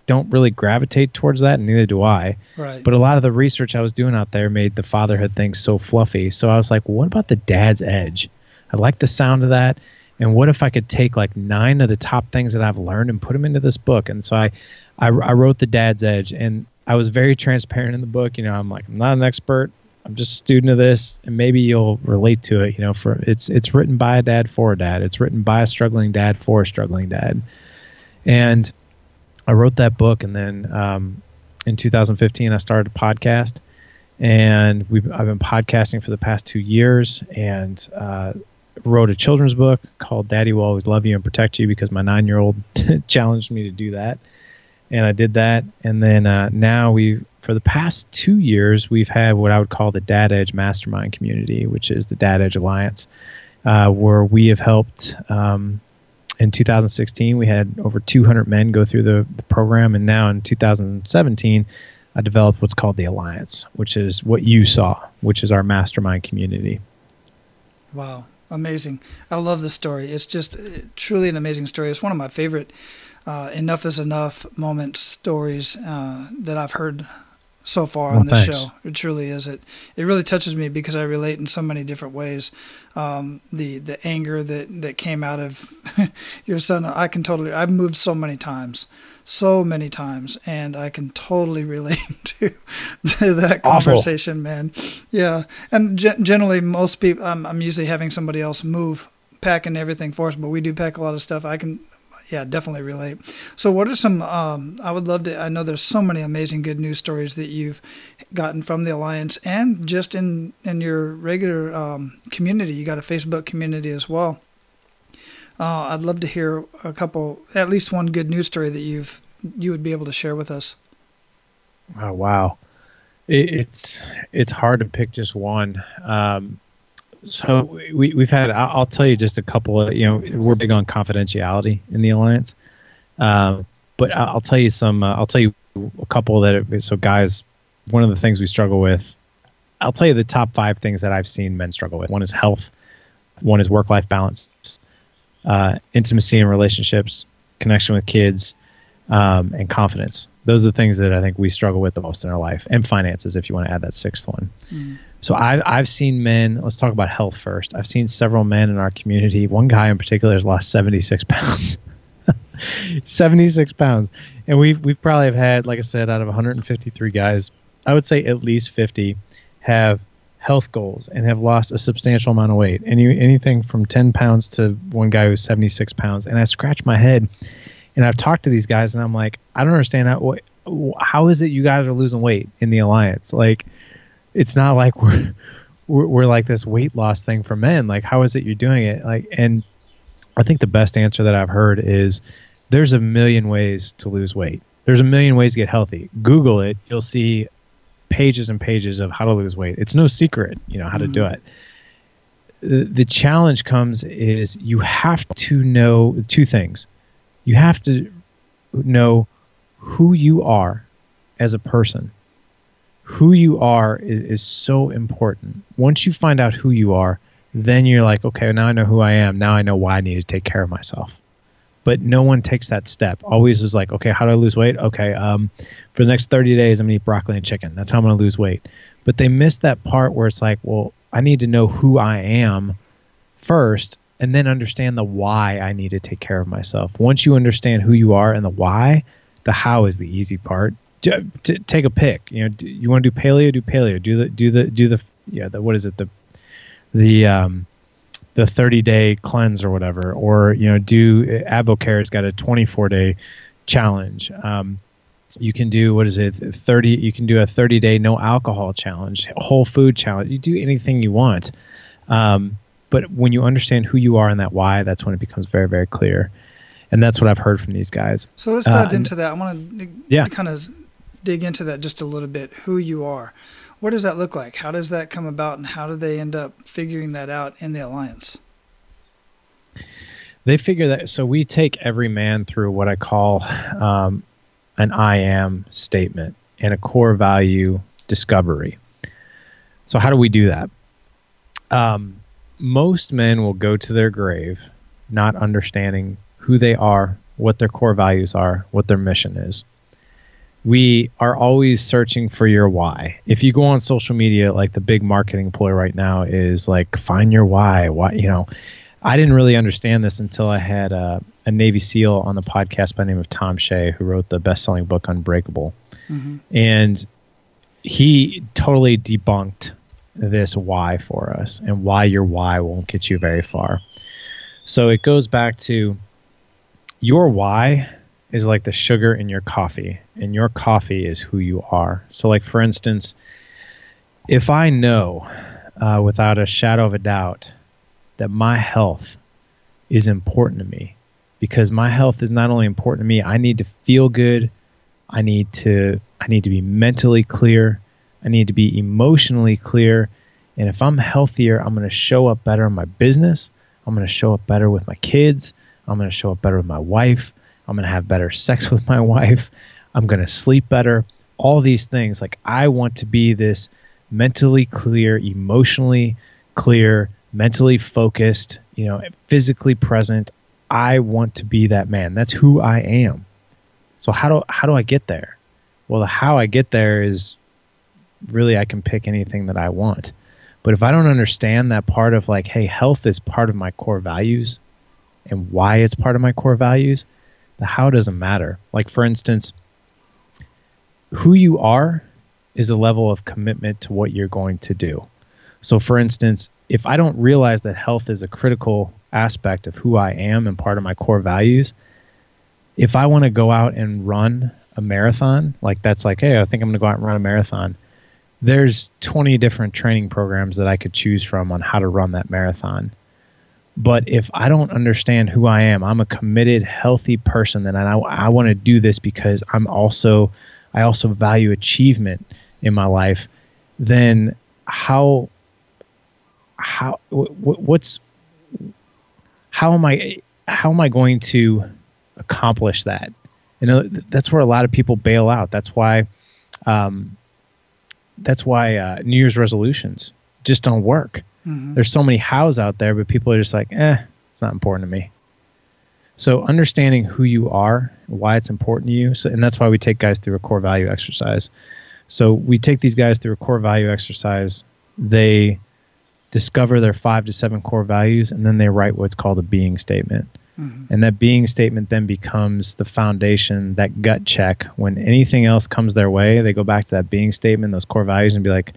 don't really gravitate towards that, and neither do I. Right. But a lot of the research I was doing out there made the fatherhood thing so fluffy. So I was like, well, what about the dad's edge? I like the sound of that. And what if I could take like nine of the top things that I've learned and put them into this book? And so I, I, I wrote the Dad's Edge, and I was very transparent in the book. You know, I'm like, I'm not an expert. I'm just a student of this, and maybe you'll relate to it. You know, for it's it's written by a dad for a dad. It's written by a struggling dad for a struggling dad. And I wrote that book, and then um, in 2015 I started a podcast, and we've I've been podcasting for the past two years, and uh, wrote a children's book called Daddy Will Always Love You and Protect You because my nine year old *laughs* challenged me to do that. And I did that. And then uh, now we, for the past two years, we've had what I would call the Dad Edge Mastermind community, which is the Dad Edge Alliance, uh, where we have helped. Um, in 2016, we had over 200 men go through the, the program. And now in 2017, I developed what's called the Alliance, which is what you saw, which is our mastermind community. Wow amazing. I love the story. It's just uh, truly an amazing story. It's one of my favorite uh, enough is enough moment stories uh, that I've heard so far on this show. It truly is. It it really touches me because I relate in so many different ways. Um, the the anger that that came out of *laughs* your son, I can totally. I've moved so many times, so many times, and I can totally *laughs* relate to to that conversation, Awful. man. Yeah, and ge- generally most people, I'm, I'm usually having somebody else move packing everything for us, but we do pack a lot of stuff. I can yeah, definitely relate. So, what are some? Um, I would love to. I know there's so many amazing good news stories that you've gotten from the alliance, and just in in your regular um, community. You got a Facebook community as well. Uh, I'd love to hear a couple, at least one good news story that you've you would be able to share with us. Oh wow, it, it's it's hard to pick just one. Um, so we, we've had i'll tell you just a couple of you know we're big on confidentiality in the alliance. Um, but i'll tell you some uh, i'll tell you a couple that are, so guys one of the things we struggle with i'll tell you the top five things that i've seen men struggle with. One is health. One is work-life balance uh, intimacy and relationships connection with kids um, and confidence those are the things that i think we struggle with the most in our life and finances if you want to add that sixth one mm. So I've I've seen men. Let's talk about health first. I've seen several men in our community. One guy in particular has lost 76 *laughs* pounds. 76 pounds, and we've we've probably have had, like I said, out of 153 guys, I would say at least 50 have health goals and have lost a substantial amount of weight. Any anything from 10 pounds to one guy who's 76 pounds. And I scratch my head, and I've talked to these guys, and I'm like, I don't understand how how is it you guys are losing weight in the alliance? Like it's not like we're, we're we're like this weight loss thing for men. Like, how is it you're doing it? Like, and I think the best answer that I've heard is there's a million ways to lose weight. There's a million ways to get healthy. Google it, you'll see pages and pages of how to lose weight. It's no secret, you know, how mm-hmm. to do mm-hmm. it. The, the challenge comes is you have to know two things. You have to know who you are as a person who you are is, is so important. Once you find out who you are, then you're like, okay, now I know who I am. Now I know why I need to take care of myself. But no one takes that step. Always is like, okay, how do I lose weight? Okay, um, for the next 30 days, I'm gonna eat broccoli and chicken. That's how I'm gonna lose weight. But they miss that part where it's like, well, I need to know who I am first, and then understand the why I need to take care of myself. Once you understand who you are and the why, the how is the easy part to take a pick. You know, do, you want to do paleo? Do paleo. Do the do the do the yeah. The what is it? The the um the 30 day cleanse or whatever, or you know, do AdvoCare's got a 24 day challenge. Um, you can do what is it 30 you can do a 30 day no alcohol challenge whole food challenge you do anything you want um, but when you understand who you are and that why that's when it becomes very very clear and that's what i've heard from these guys so let's dive uh, into that i want to yeah. kind of dig into that just a little bit who you are. What does that look like? How does that come about, and how do they end up figuring that out in the alliance? They figure that so we take every man through what I call um, an I am statement and a core value discovery. So, how do we do that? Um, most men will go to their grave not understanding who they are, what their core values are, what their mission is we are always searching for your why. If you go on social media, like the big marketing ploy right now is like find your why. Why you know, I didn't really understand this until I had a, a Navy SEAL on the podcast by the name of Thom Shea, who wrote the best-selling book Unbreakable, mm-hmm. and he totally debunked this why for us and why your why won't get you very far. So it goes back to your why is like the sugar in your coffee, and your coffee is who you are. So, like for instance, if I know uh, without a shadow of a doubt that my health is important to me, because my health is not only important to me, I need to feel good. I need to I need to be mentally clear. I need to be emotionally clear. And if I'm healthier, I'm going to show up better in my business. I'm going to show up better with my kids. I'm going to show up better with my wife. I'm going to have better sex *laughs* with my wife. I'm going to sleep better. All these things. Like, I want to be this mentally clear, emotionally clear, mentally focused, you know, physically present. I want to be that man. That's who I am. So how do how do I get there? Well, the how I get there is really I can pick anything that I want. But if I don't understand that part of like, hey, health is part of my core values and why it's part of my core values, the how doesn't matter. Like, for instance, who you are is a level of commitment to what you're going to do. So, for instance, if I don't realize that health is a critical aspect of who I am and part of my core values, if I want to go out and run a marathon, like that's like, hey, I think I'm going to go out and run a marathon, there's 20 different training programs that I could choose from on how to run that marathon. But if I don't understand who I am, I'm a committed, healthy person, then I, I want to do this because I'm also, I also value achievement in my life. Then how, how, what's, how am I, how am I going to accomplish that? You know, that's where a lot of people bail out. That's why, um, that's why uh, New Year's resolutions just don't work Mm-hmm. There's so many hows out there, but people are just like, eh, it's not important to me. So understanding who you are, why it's important to you, so, and that's why we take guys through a core value exercise. So we take these guys through a core value exercise. They discover their five to seven core values, and then they write what's called a being statement. Mm-hmm. And that being statement then becomes the foundation, that gut check. When anything else comes their way, they go back to that being statement, those core values, and be like,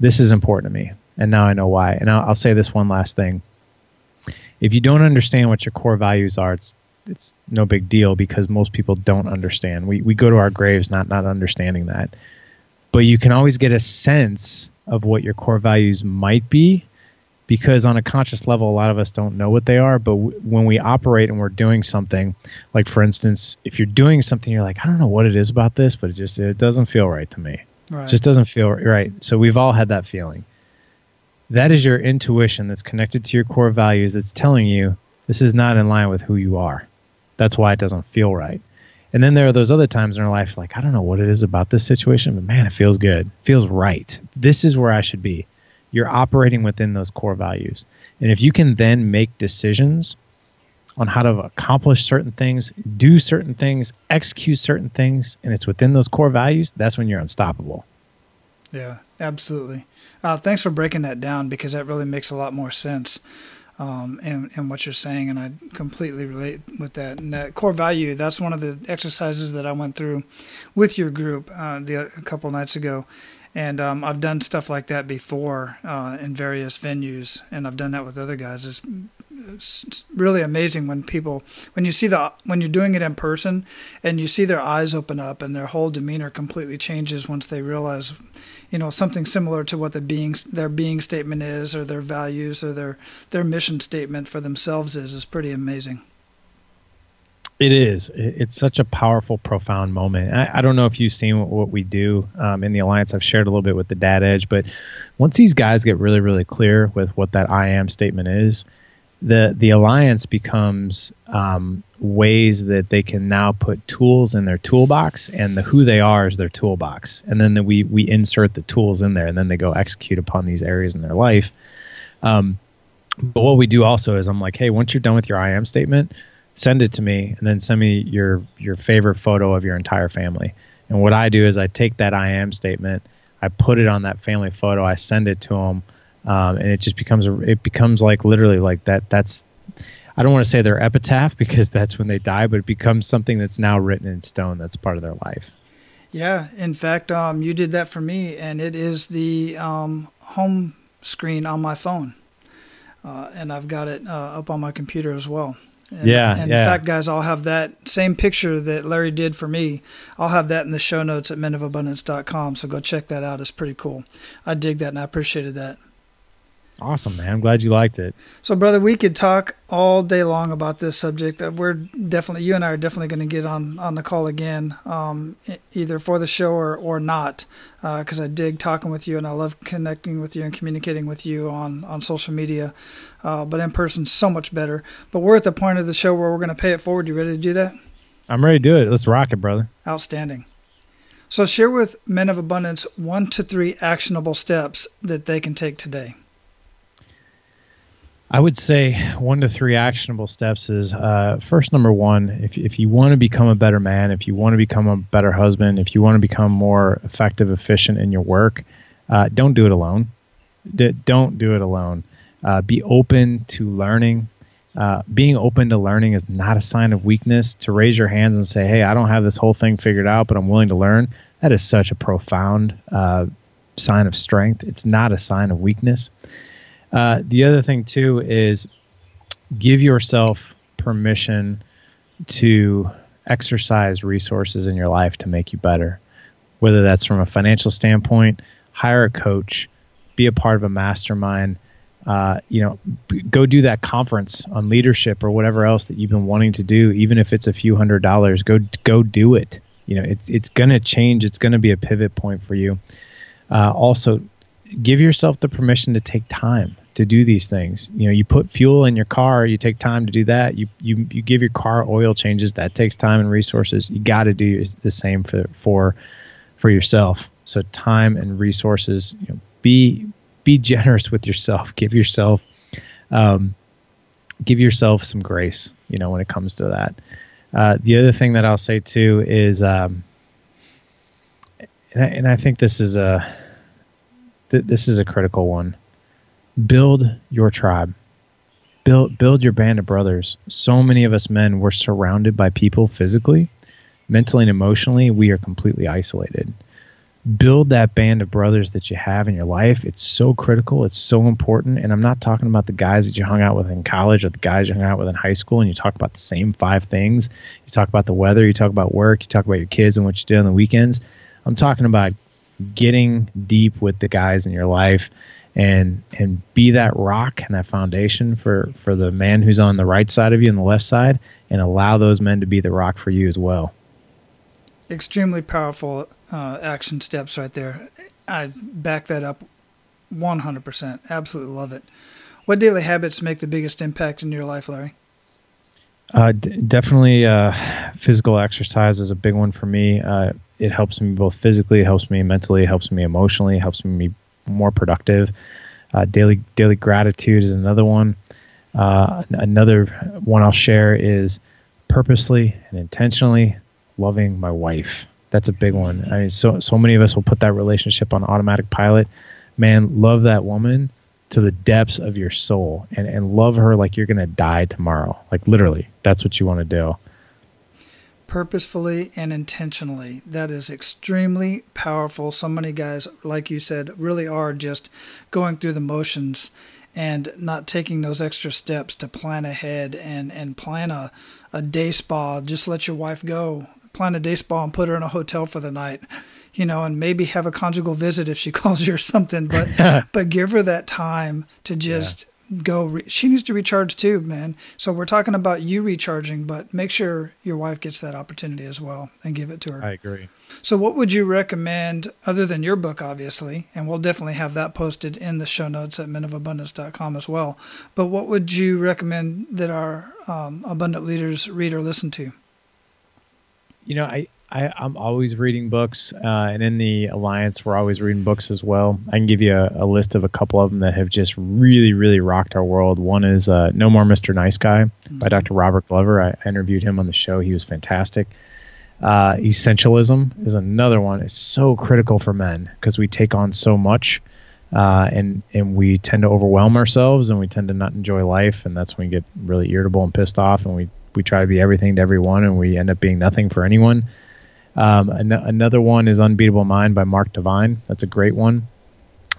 this is important to me and now I know why. And I'll, I'll say this one last thing: if you don't understand what your core values are, it's it's no big deal because most people don't understand. We we go to our graves not not understanding that, but you can always get a sense of what your core values might be because on a conscious level a lot of us don't know what they are but w- when we operate and we're doing something like for instance if you're doing something you're like i don't know what it is about this but it just it doesn't feel right to me right. it just doesn't feel right so we've all had that feeling that is your intuition that's connected to your core values that's telling you this is not in line with who you are. That's why it doesn't feel right. And then there are those other times in our life, like, I don't know what it is about this situation, but man, it feels good. It feels right. This is where I should be. You're operating within those core values. And if you can then make decisions on how to accomplish certain things, do certain things, execute certain things, and it's within those core values, that's when you're unstoppable. Yeah, absolutely. Uh, thanks for breaking that down because that really makes a lot more sense um, in what you're saying, and I completely relate with that. And that core value, that's one of the exercises that I went through with your group uh, the, a couple nights ago. And um, I've done stuff like that before uh, in various venues, and I've done that with other guys. Really amazing when people when you see the when you're doing it in person and you see their eyes open up and their whole demeanor completely changes once they realize you know something similar to what the being their being statement is or their values or their their mission statement for themselves is is pretty amazing. It is. It's such a powerful profound moment. I, I don't know if you've seen what, what we do um, in the alliance. I've shared a little bit with the dad edge but once these guys get really really clear with what that i am statement is the the alliance becomes um, ways that they can now put tools in their toolbox, and the who they are is their toolbox, and then the, we we insert the tools in there, and then they go execute upon these areas in their life. Um, but what we do also is I'm like, hey, once you're done with your I am statement, send it to me, and then send me your your favorite photo of your entire family. And what I do is I take that I am statement, I put it on that family photo, I send it to them um, and it just becomes a, it becomes like literally like that. That's I don't want to say their epitaph *laughs* because that's when they die, but it becomes something that's now written in stone. That's part of their life. Yeah, in fact, um, you did that for me, and it is the um, home screen on my phone, uh, and I've got it uh, up on my computer as well. And, yeah, and yeah. in fact, guys, I'll have that same picture that Larry did for me. I'll have that in the show notes at menofabundance.com. So go check that out. It's pretty cool. I dig that, and I appreciated that. Awesome, man. I'm glad you liked it. So, brother, we could talk all day long about this subject. We're definitely, you and I are definitely going to get on, on the call again, um, either for the show or, or not, because uh, I dig talking with you and I love connecting with you and communicating with you on, on social media. Uh, but in person, so much better. But we're at the point of the show where we're going to pay it forward. You ready to do that? I'm ready to do it. Let's rock it, brother. Outstanding. So, share with men of abundance one to three actionable steps that they can take today. I would say one to three actionable steps is uh, first, number one, if, if you want to become a better man, if you want to become a better husband, if you want to become more effective, efficient in your work, uh, don't do it alone. D- don't do it alone. Uh, be open to learning. Uh, being open to learning is not a sign of weakness. To raise your hands and say, hey, I don't have this whole thing figured out, but I'm willing to learn, that is such a profound uh, sign of strength. It's not a sign of weakness. Uh, the other thing too is give yourself permission to exercise resources in your life to make you better. Whether that's from a financial standpoint, hire a coach, be a part of a mastermind. Uh, you know, go do that conference on leadership or whatever else that you've been wanting to do, even if it's a few hundred dollars. Go go do it. You know, it's it's going to change. It's going to be a pivot point for you. Uh, also, give yourself the permission to take time to do these things. You know, you put fuel in your car, you take time to do that. You you you give your car oil changes, that takes time and resources. You got to do the same for for for yourself. So time and resources, you know, be be generous with yourself. Give yourself um, give yourself some grace, you know, when it comes to that. Uh, the other thing that I'll say too is um, and I, and I think this is a th- this is a critical one. Build your tribe. Build build your band of brothers. So many of us men were surrounded by people physically, mentally and emotionally. We are completely isolated. Build that band of brothers that you have in your life. It's so critical. It's so important. And I'm not talking about the guys that you hung out with in college or the guys you hung out with in high school and you talk about the same five things. You talk about the weather, you talk about work, you talk about your kids and what you do on the weekends. I'm talking about getting deep with the guys in your life and and be that rock and that foundation for for the man who's on the right side of you and the left side and allow those men to be the rock for you as well. Extremely powerful uh, action steps right there. I back that up 100% absolutely love it. What daily habits make the biggest impact in your life larry? Uh, d- definitely uh, physical exercise is a big one for me. Uh, it helps me both physically, it helps me mentally, it helps me emotionally, it helps me more productive. Uh, daily daily gratitude is another one. Uh, another one I'll share is purposely and intentionally loving my wife. That's a big one. I mean, so so many of us will put that relationship on automatic pilot. Man, love that woman to the depths of your soul and, and love her like you're gonna die tomorrow. Like literally, that's what you want to do purposefully and intentionally. That is extremely powerful. So many guys, like you said, really are just going through the motions and not taking those extra steps to plan ahead and, and plan a, a day spa. Just let your wife go. Plan a day spa and put her in a hotel for the night. You know, and maybe have a conjugal visit if she *laughs* calls you or something, but *laughs* but give her that time to just yeah go. Re- she needs to recharge too, man. So we're talking about you recharging, but make sure your wife gets that opportunity as well and give it to her. I agree. So, what would you recommend other than your book, obviously? And we'll definitely have that posted in the show notes at menofabundance.com as well. But what would you recommend that our um, abundant leaders read or listen to? You know, I, I, am always reading books, uh, and in the Alliance, we're always reading books as well. I can give you a, a, list of a couple of them that have just really, really rocked our world. One is uh, No More Mr. Nice Guy mm-hmm. by Dr. Robert Glover. I, I, interviewed him on the show. He was fantastic. Uh, Essentialism is another one. It's so critical for men because we take on so much, uh, and and we tend to overwhelm ourselves, and we tend to not enjoy life, and that's when we get really irritable and pissed off, and we we try to be everything to everyone, and we end up being nothing for anyone um, an- another one is Unbeatable Mind by Mark Divine. That's a great one.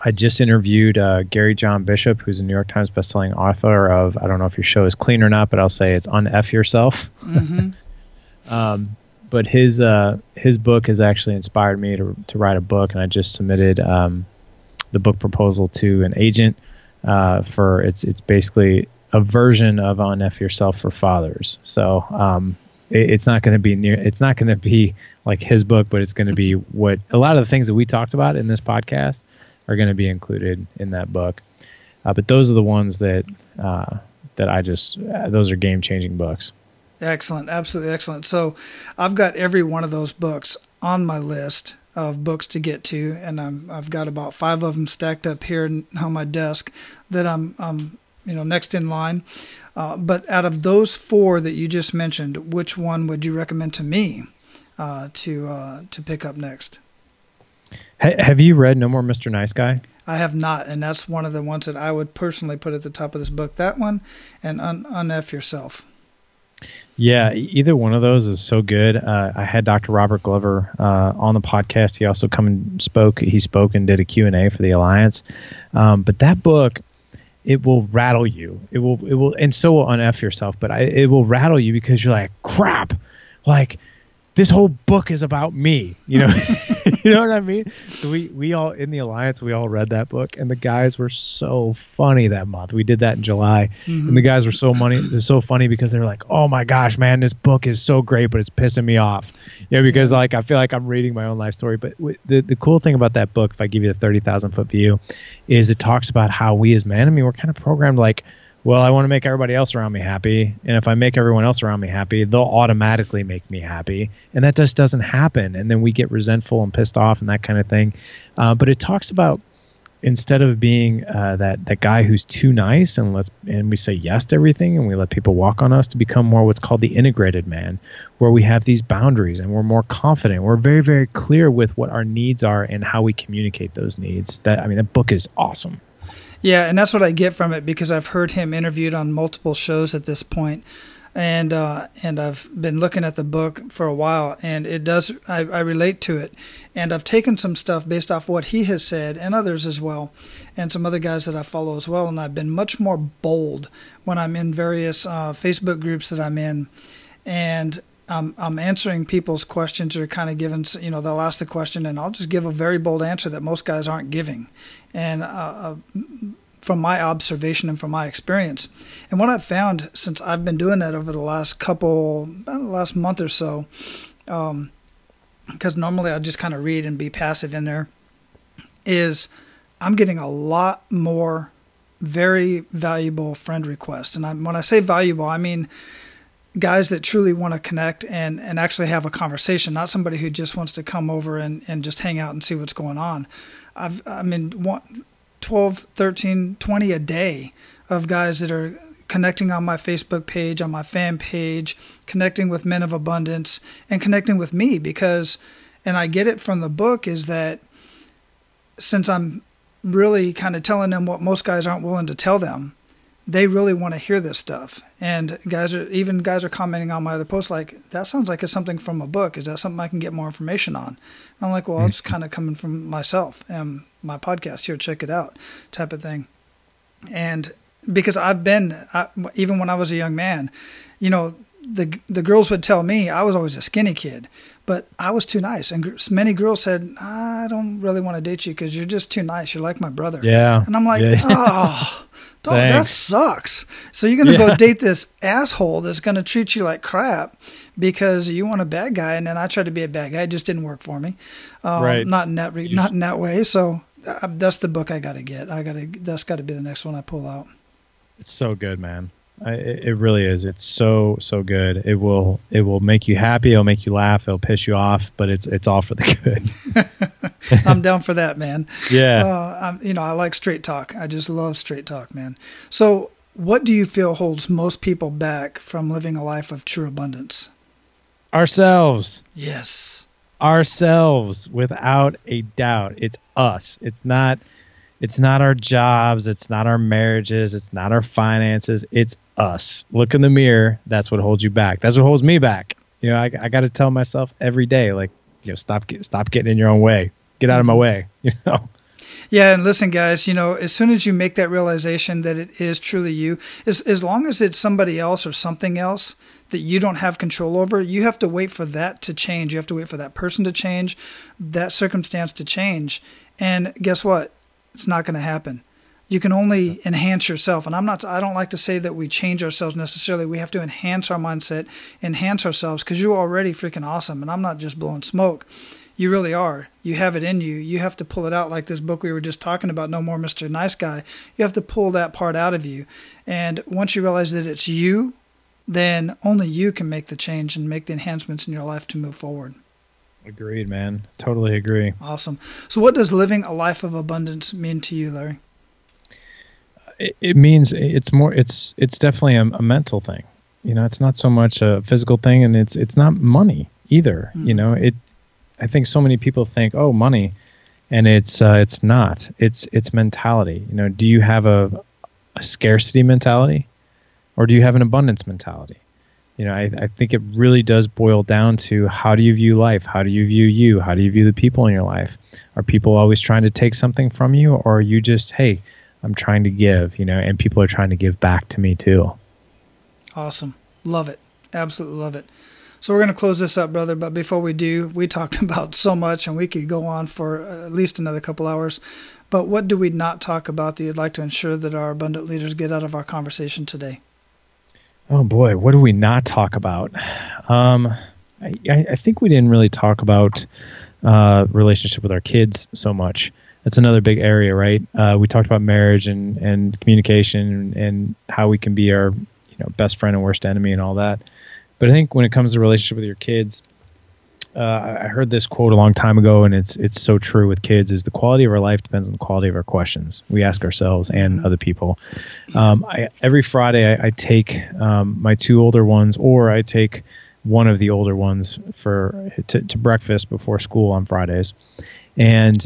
I just interviewed uh, Gary John Bishop, who's a New York Times bestselling author of, I don't know if your show is clean or not, but I'll say it's Unf Yourself. Mm-hmm. *laughs* um, but his uh, his book has actually inspired me to, to write a book, and I just submitted um, the book proposal to an agent uh, for it's it's basically a version of Unf Yourself for fathers. So um, it, it's not going to be near. It's not going to be like his book, but it's going to be what a lot of the things that we talked about in this podcast are going to be included in that book. Uh, but those are the ones that uh, that I just uh, those are game changing books. Excellent, absolutely excellent. So, I've got every one of those books on my list of books to get to, and I'm I've got about five of them stacked up here on my desk that I'm I'm you know next in line. Uh, but out of those four that you just mentioned, which one would you recommend to me uh, to uh, to pick up next? have you read No More Mr. Nice Guy? I have not, and that's one of the ones that I would personally put at the top of this book. That one, and un- unf yourself. Yeah, either one of those is so good. Uh, I had Dr. Robert Glover uh, on the podcast. He also come and spoke. He spoke and did a Q and A for the Alliance. Um, but that book, it will rattle you. It will. It will, and so will unf yourself. But I, it will rattle you because you're like, crap, like this whole book is about me. You know, *laughs* you know what I mean? So we we all in the alliance we all read that book, and the guys were so funny that month. We did that in July, mm-hmm. and the guys were so money so funny because they were like, "Oh my gosh, man, this book is so great, but it's pissing me off." You know, because like I feel like I'm reading my own life story. But w- the the cool thing about that book, if I give you the thirty thousand foot view, is it talks about how we as men. I mean, we're kind of programmed like well, I want to make everybody else around me happy. And if I make everyone else around me happy, they'll automatically make me happy. And that just doesn't happen. And then we get resentful and pissed off and that kind of thing. Uh, but it talks about instead of being uh, that that guy who's too nice and let's and we say yes to everything and we let people walk on us to become more what's called the integrated man where we have these boundaries and we're more confident we're very very clear with what our needs are and how we communicate those needs that i mean that book is awesome yeah, and that's what I get from it because I've heard him interviewed on multiple shows at this point, and uh, and I've been looking at the book for a while, and it does I, I relate to it, and I've taken some stuff based off what he has said and others as well, and some other guys that I follow as well, and I've been much more bold when I'm in various uh, Facebook groups that I'm in, and I'm, I'm answering people's questions or kind of giving, you know, they'll ask the question and I'll just give a very bold answer that most guys aren't giving. And uh, uh, from my observation and from my experience. And what I've found since I've been doing that over the last couple, about the last month or so, um, because normally I just kind of read and be passive in there, is I'm getting a lot more very valuable friend requests. And I'm, when I say valuable, I mean, guys that truly want to connect and, and actually have a conversation, not somebody who just wants to come over and, and just hang out and see what's going on. I've, I mean, one, 12, 13, 20 a day of guys that are connecting on my Facebook page, on my fan page, connecting with Men of Abundance, and connecting with me because, and I get it from the book, is that since I'm really kind of telling them what most guys aren't willing to tell them, they really want to hear this stuff. And guys are even guys are commenting on my other posts like that sounds like it's something from a book. Is that something I can get more information on? And I'm like, well, it's mm-hmm. kind of coming from myself and my podcast here. Check it out, type of thing. And because I've been I, even when I was a young man, you know, the the girls would tell me I was always a skinny kid, but I was too nice. And many girls said, I don't really want to date you because you're just too nice. You're like my brother. Yeah. And I'm like, yeah. *laughs* oh. Dog, that sucks. So you're gonna yeah. go date this asshole that's gonna treat you like crap because you want a bad guy, and then I tried to be a bad guy. It just didn't work for me. Um, right. Not in that re- not in that way. So uh, that's the book I got to get. I got to. That's got to be the next one I pull out. It's so good, man. I, it really is. It's so so good. It will it will make you happy. It'll make you laugh. It'll piss you off, but it's it's all for the good. *laughs* I'm down for that, man. Yeah. Uh, I'm, you know, I like straight talk. I just love straight talk, man. So, what do you feel holds most people back from living a life of true abundance? Ourselves. Yes. Ourselves, without a doubt. It's us. It's not it's not our jobs, it's not our marriages, it's not our finances, it's us. Look in the mirror, that's what holds you back. That's what holds me back. You know, I, I got to tell myself every day like, you know, stop stop getting in your own way. Get out of my mm-hmm. way, *laughs* you know. Yeah, and listen, guys. You know, as soon as you make that realization that it is truly you, as as long as it's somebody else or something else that you don't have control over, you have to wait for that to change. You have to wait for that person to change, that circumstance to change. And guess what? It's not going to happen. You can only enhance yourself. And I'm not, I don't like to say that we change ourselves necessarily. We have to enhance our mindset, enhance ourselves because you're already freaking awesome. And I'm not just blowing smoke. You really are. You have it in you. You have to pull it out like this book we were just talking about, No More Mr. Nice Guy. You have to pull that part out of you. And once you realize that it's you, then only you can make the change and make the enhancements in your life to move forward. Agreed, man. Totally agree. Awesome. So, what does living a life of abundance mean to you, Larry? It, it means it's more. It's it's definitely a, a, mental thing. You know, it's not so much a physical thing, and it's it's not money either. Mm. You know, it. I think so many people think, oh, money, and it's uh, it's not. It's it's mentality. You know, do you have a, a scarcity mentality, or do you have an abundance mentality? You know, I, I think it really does boil down to how do you view life? How do you view you? How do you view the people in your life? Are people always trying to take something from you, or are you just, hey, I'm trying to give, you know, and people are trying to give back to me too. Awesome. Love it. Absolutely love it. So we're going to close this up, brother. But before we do, we talked *laughs* about so much, and we could go on for at least another couple hours. But what do we not talk about that you'd like to ensure that our abundant leaders get out of our conversation today? Oh boy, what do we not talk about? Um, I, I think we didn't really talk about uh, relationship with our kids so much that's another big area, right? Uh, we talked about marriage and, and communication and how we can be our you know best friend and worst enemy and all that. But I think when it comes to relationship with your kids, uh, I heard this quote a long time ago, and it's it's so true with kids: is the quality of our life depends on the quality of our questions we ask ourselves and mm-hmm. other people. Um, I, every Friday, I, I take um, my two older ones, or I take one of the older ones for to, to breakfast before school on Fridays, and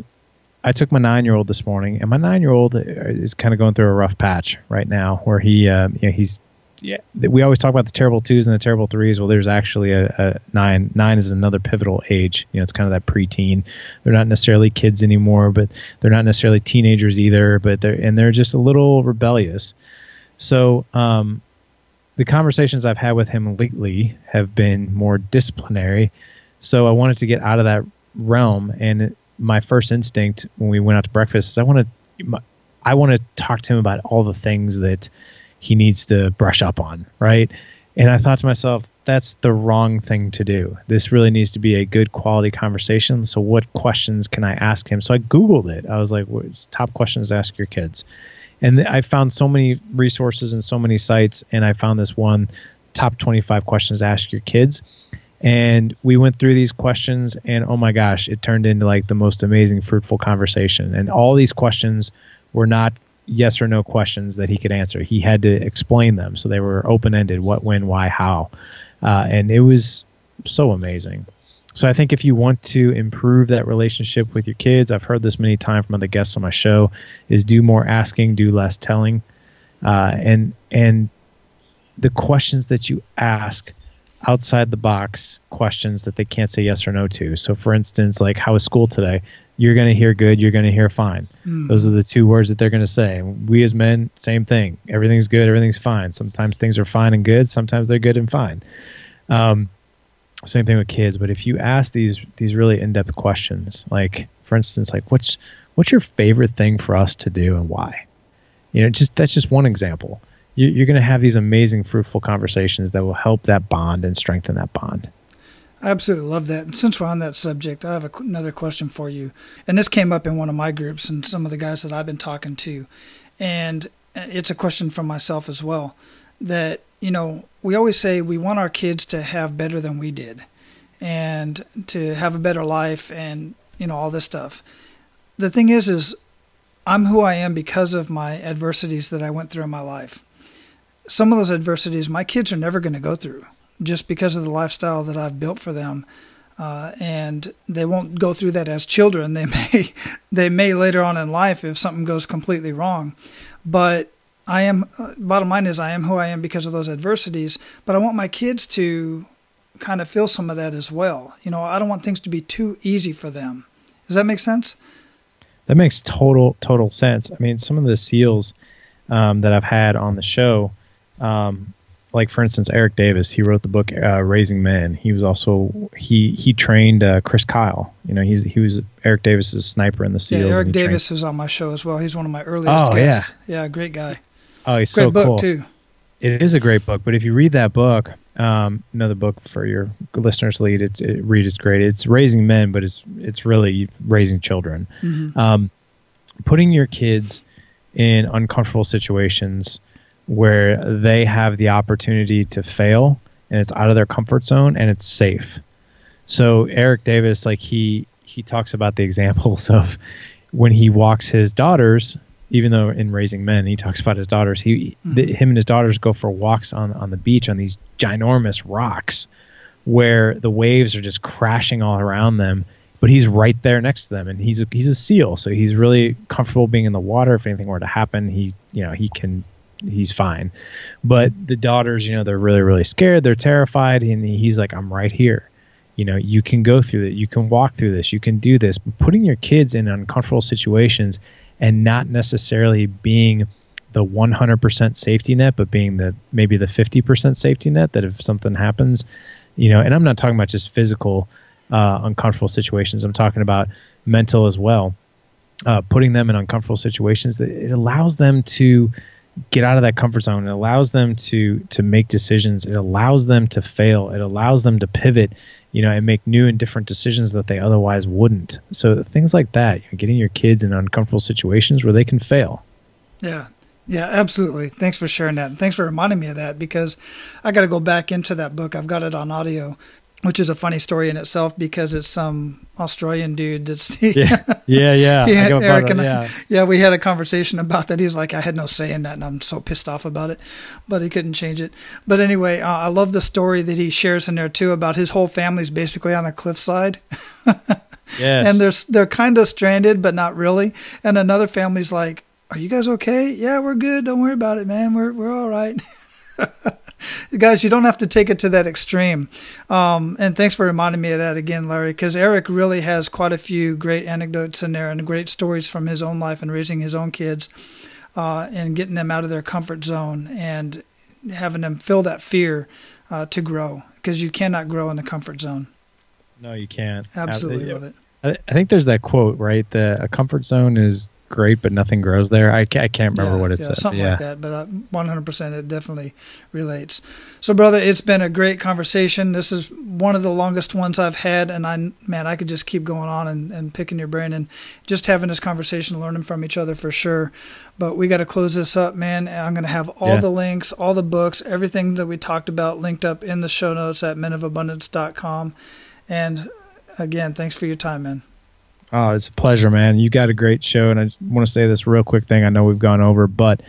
I took my nine year old this morning, and my nine year old is kind of going through a rough patch right now, where he, uh, you know, he's, yeah. We always talk about the terrible twos and the terrible threes. Well, there's actually a, a nine. Nine is another pivotal age. You know, it's kind of that preteen. They're not necessarily kids anymore, but they're not necessarily teenagers either. But they're and they're just a little rebellious. So, um, the conversations I've had with him lately have been more disciplinary. So I wanted to get out of that realm and my first instinct when we went out to breakfast is I want to I want to talk to him about all the things that he needs to brush up on, right? And I thought to myself, that's the wrong thing to do. This really needs to be a good quality conversation. So, what questions can I ask him? So, I Googled it. I was like, what's top questions to ask your kids? And I found so many resources and so many sites. And I found this one top 25 questions to ask your kids and we went through these questions and oh my gosh it turned into like the most amazing fruitful conversation. And all these questions were not yes or no questions that he could answer. He had to explain them so they were open-ended. What when why how? Uh, and it was so amazing. So i think if you want to improve that relationship with your kids i've heard this many times from other guests on my show is do more asking do less telling. Uh, and and the questions that you ask outside the box questions that they can't say yes or no to. So, for instance, like, how was school today? You're going to hear good, you're going to hear fine. Mm. Those are the two words that they're going to say. We as men, same thing. Everything's good, everything's fine. Sometimes things are fine and good, sometimes they're good and fine. Um, same thing with kids. But if you ask these these really in depth questions, like, for instance, like, what's what's your favorite thing for us to do and why? You know, just that's just one example you're going to have these amazing, fruitful conversations that will help that bond and strengthen that bond. I absolutely love that. And since we're on that subject, I have a, another question for you. And this came up in one of my groups and some of the guys that I've been talking to. And uh, it's a question from myself as well that, you know, we always say we want our kids to have better than we did and to have a better life and, you know, all this stuff. The thing is, is I'm who I am because of my adversities that I went through in my life some of those adversities my kids are never going to go through just because of the lifestyle that I've built for them. Uh, and they won't go through that as children. They *laughs* may, they may later on in life if something goes completely wrong. But I am. Uh, bottom line is, I am who I am because of those adversities. But I want my kids to kind of feel some of that as well. You know, I don't want things to be too easy for them. Does that make sense? That makes total total sense. I mean, some of the seals um, that I've had on the show um, like for instance, Eric Davis, he wrote the book uh, Raising Men. He was also he he trained uh, Chris Kyle. You know, he's he was Eric Davis's sniper in the SEALs. Yeah, Eric Davis trained. is on my show as well. He's one of my earliest oh, guests. Yeah. yeah, great guy. Oh, he's great so book cool. too. It is a great book, but if you read that book, um, another book for your listeners to lead, it's it, read is great. It's raising men, but it's it's really raising children. Mm-hmm. Um, putting your kids in uncomfortable situations where they have the opportunity to fail and it's out of their comfort zone and it's safe. So Eric Davis, like he he talks about the examples *laughs* of when he walks his daughters even though in raising men he talks about his daughters he Mm-hmm. him and his daughters go for walks on on the beach on these ginormous rocks where the waves are just crashing all around them but he's right there next to them and he's a, he's a seal so he's really comfortable being in the water if anything were to happen he you know he can he's fine. But the daughters you know they're really really scared. They're terrified. And he's like i'm right here. You know you can go through it you can walk through this. You can do this. But putting your kids in uncomfortable situations and not necessarily being the 100% safety net but being the maybe the 50% safety net that if something happens you know and i'm not talking about just physical uh, uncomfortable situations. I'm talking about mental as well. Uh, putting them in uncomfortable situations that it allows them to get out of that comfort zone it allows them to to make decisions it allows them to fail it allows them to pivot you know and make new and different decisions that they otherwise wouldn't so things like that you know, getting your kids in uncomfortable situations where they can fail Yeah. Yeah, absolutely. Thanks for sharing that. And thanks for reminding me of that because I got to go back into that book. I've got it on audio, which is a funny story in itself because it's some Australian dude that's the. yeah *laughs* yeah yeah, got Eric and I- yeah yeah, we had a conversation about that. He was like, I had no say in that, and I'm so pissed off about it, but he couldn't change it. But anyway, uh, I love the story that he shares in there too about his whole family's basically on a cliffside. *laughs* yes. and they're they're kind of stranded, but not really. And another family's like, "Are you guys okay? Yeah, we're good. Don't worry about it, man. We're we're all right." *laughs* *laughs* Guys, you don't have to take it to that extreme. Um, and thanks for reminding me of that again, Larry, because Eric really has quite a few great anecdotes in there and great stories from his own life and raising his own kids uh, and getting them out of their comfort zone and having them feel that fear uh, to grow because you cannot grow in the comfort zone. no you can't Absolutely Uh, love it. I, I think there's that quote right That a comfort zone is great but nothing grows there i can't, I can't remember Yeah, what it yeah, said Something yeah like that, but uh, 100% it definitely relates. So, brother, it's been a great conversation. This is one of the longest ones I've had, and I, man, I could just keep going on and, and picking your brain and just having this conversation, learning from each other for sure. But we got to close this up, man. I'm going to have all Yeah. the links, all the books, everything that we talked about linked up in the show notes at menofabundance.com. And again, thanks for your time, man. Oh, it's a pleasure, man. You got a great show, and I just want to say this real quick thing. I know we've gone over, but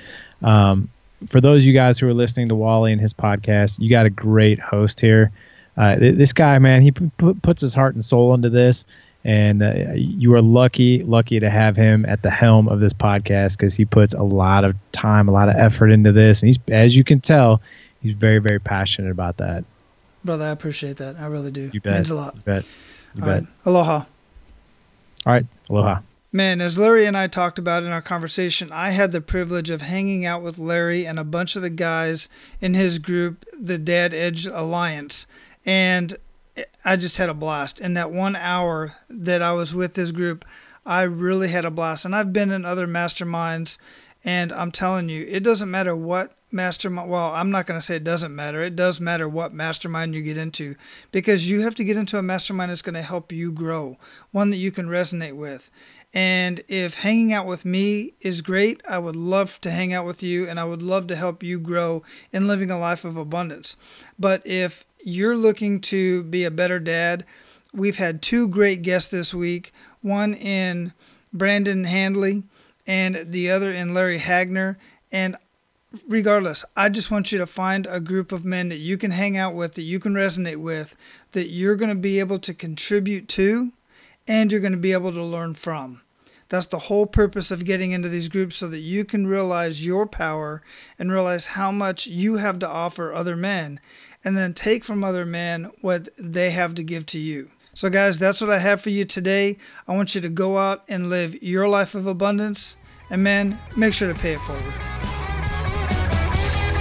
um, for those of you guys who are listening to Wally and his podcast, you got a great host here. Uh, th- this guy, man, he p- p- puts his heart and soul into this, and uh, you are lucky, lucky to have him at the helm of this podcast because he puts a lot of time, a lot of effort into this, and he's, as you can tell, he's very, very passionate about that. Brother, I appreciate that. I really do. You bet. means a lot. You bet. You All bet. right. Aloha. All right. Aloha. Man, as Larry and I talked about in our conversation, I had the privilege of hanging out with Larry and a bunch of the guys in his group, the Dad Edge Alliance. And I just had a blast. In that one hour that I was with this group, I really had a blast. And I've been in other masterminds, and I'm telling you, it doesn't matter what mastermind. Well, I'm not going to say it doesn't matter. It does matter what mastermind you get into because you have to get into a mastermind that's going to help you grow, one that you can resonate with. And if hanging out with me is great, I would love to hang out with you and I would love to help you grow in living a life of abundance. But if you're looking to be a better dad, we've had two great guests this week one in Brandon Handley and the other in Larry Hagner. And regardless, I just want you to find a group of men that you can hang out with, that you can resonate with, that you're going to be able to contribute to, and you're going to be able to learn from. That's the whole purpose of getting into these groups so that you can realize your power and realize how much you have to offer other men, and then take from other men what they have to give to you. So, guys, that's what I have for you today. I want you to go out and live your life of abundance, and men, make sure to pay it forward.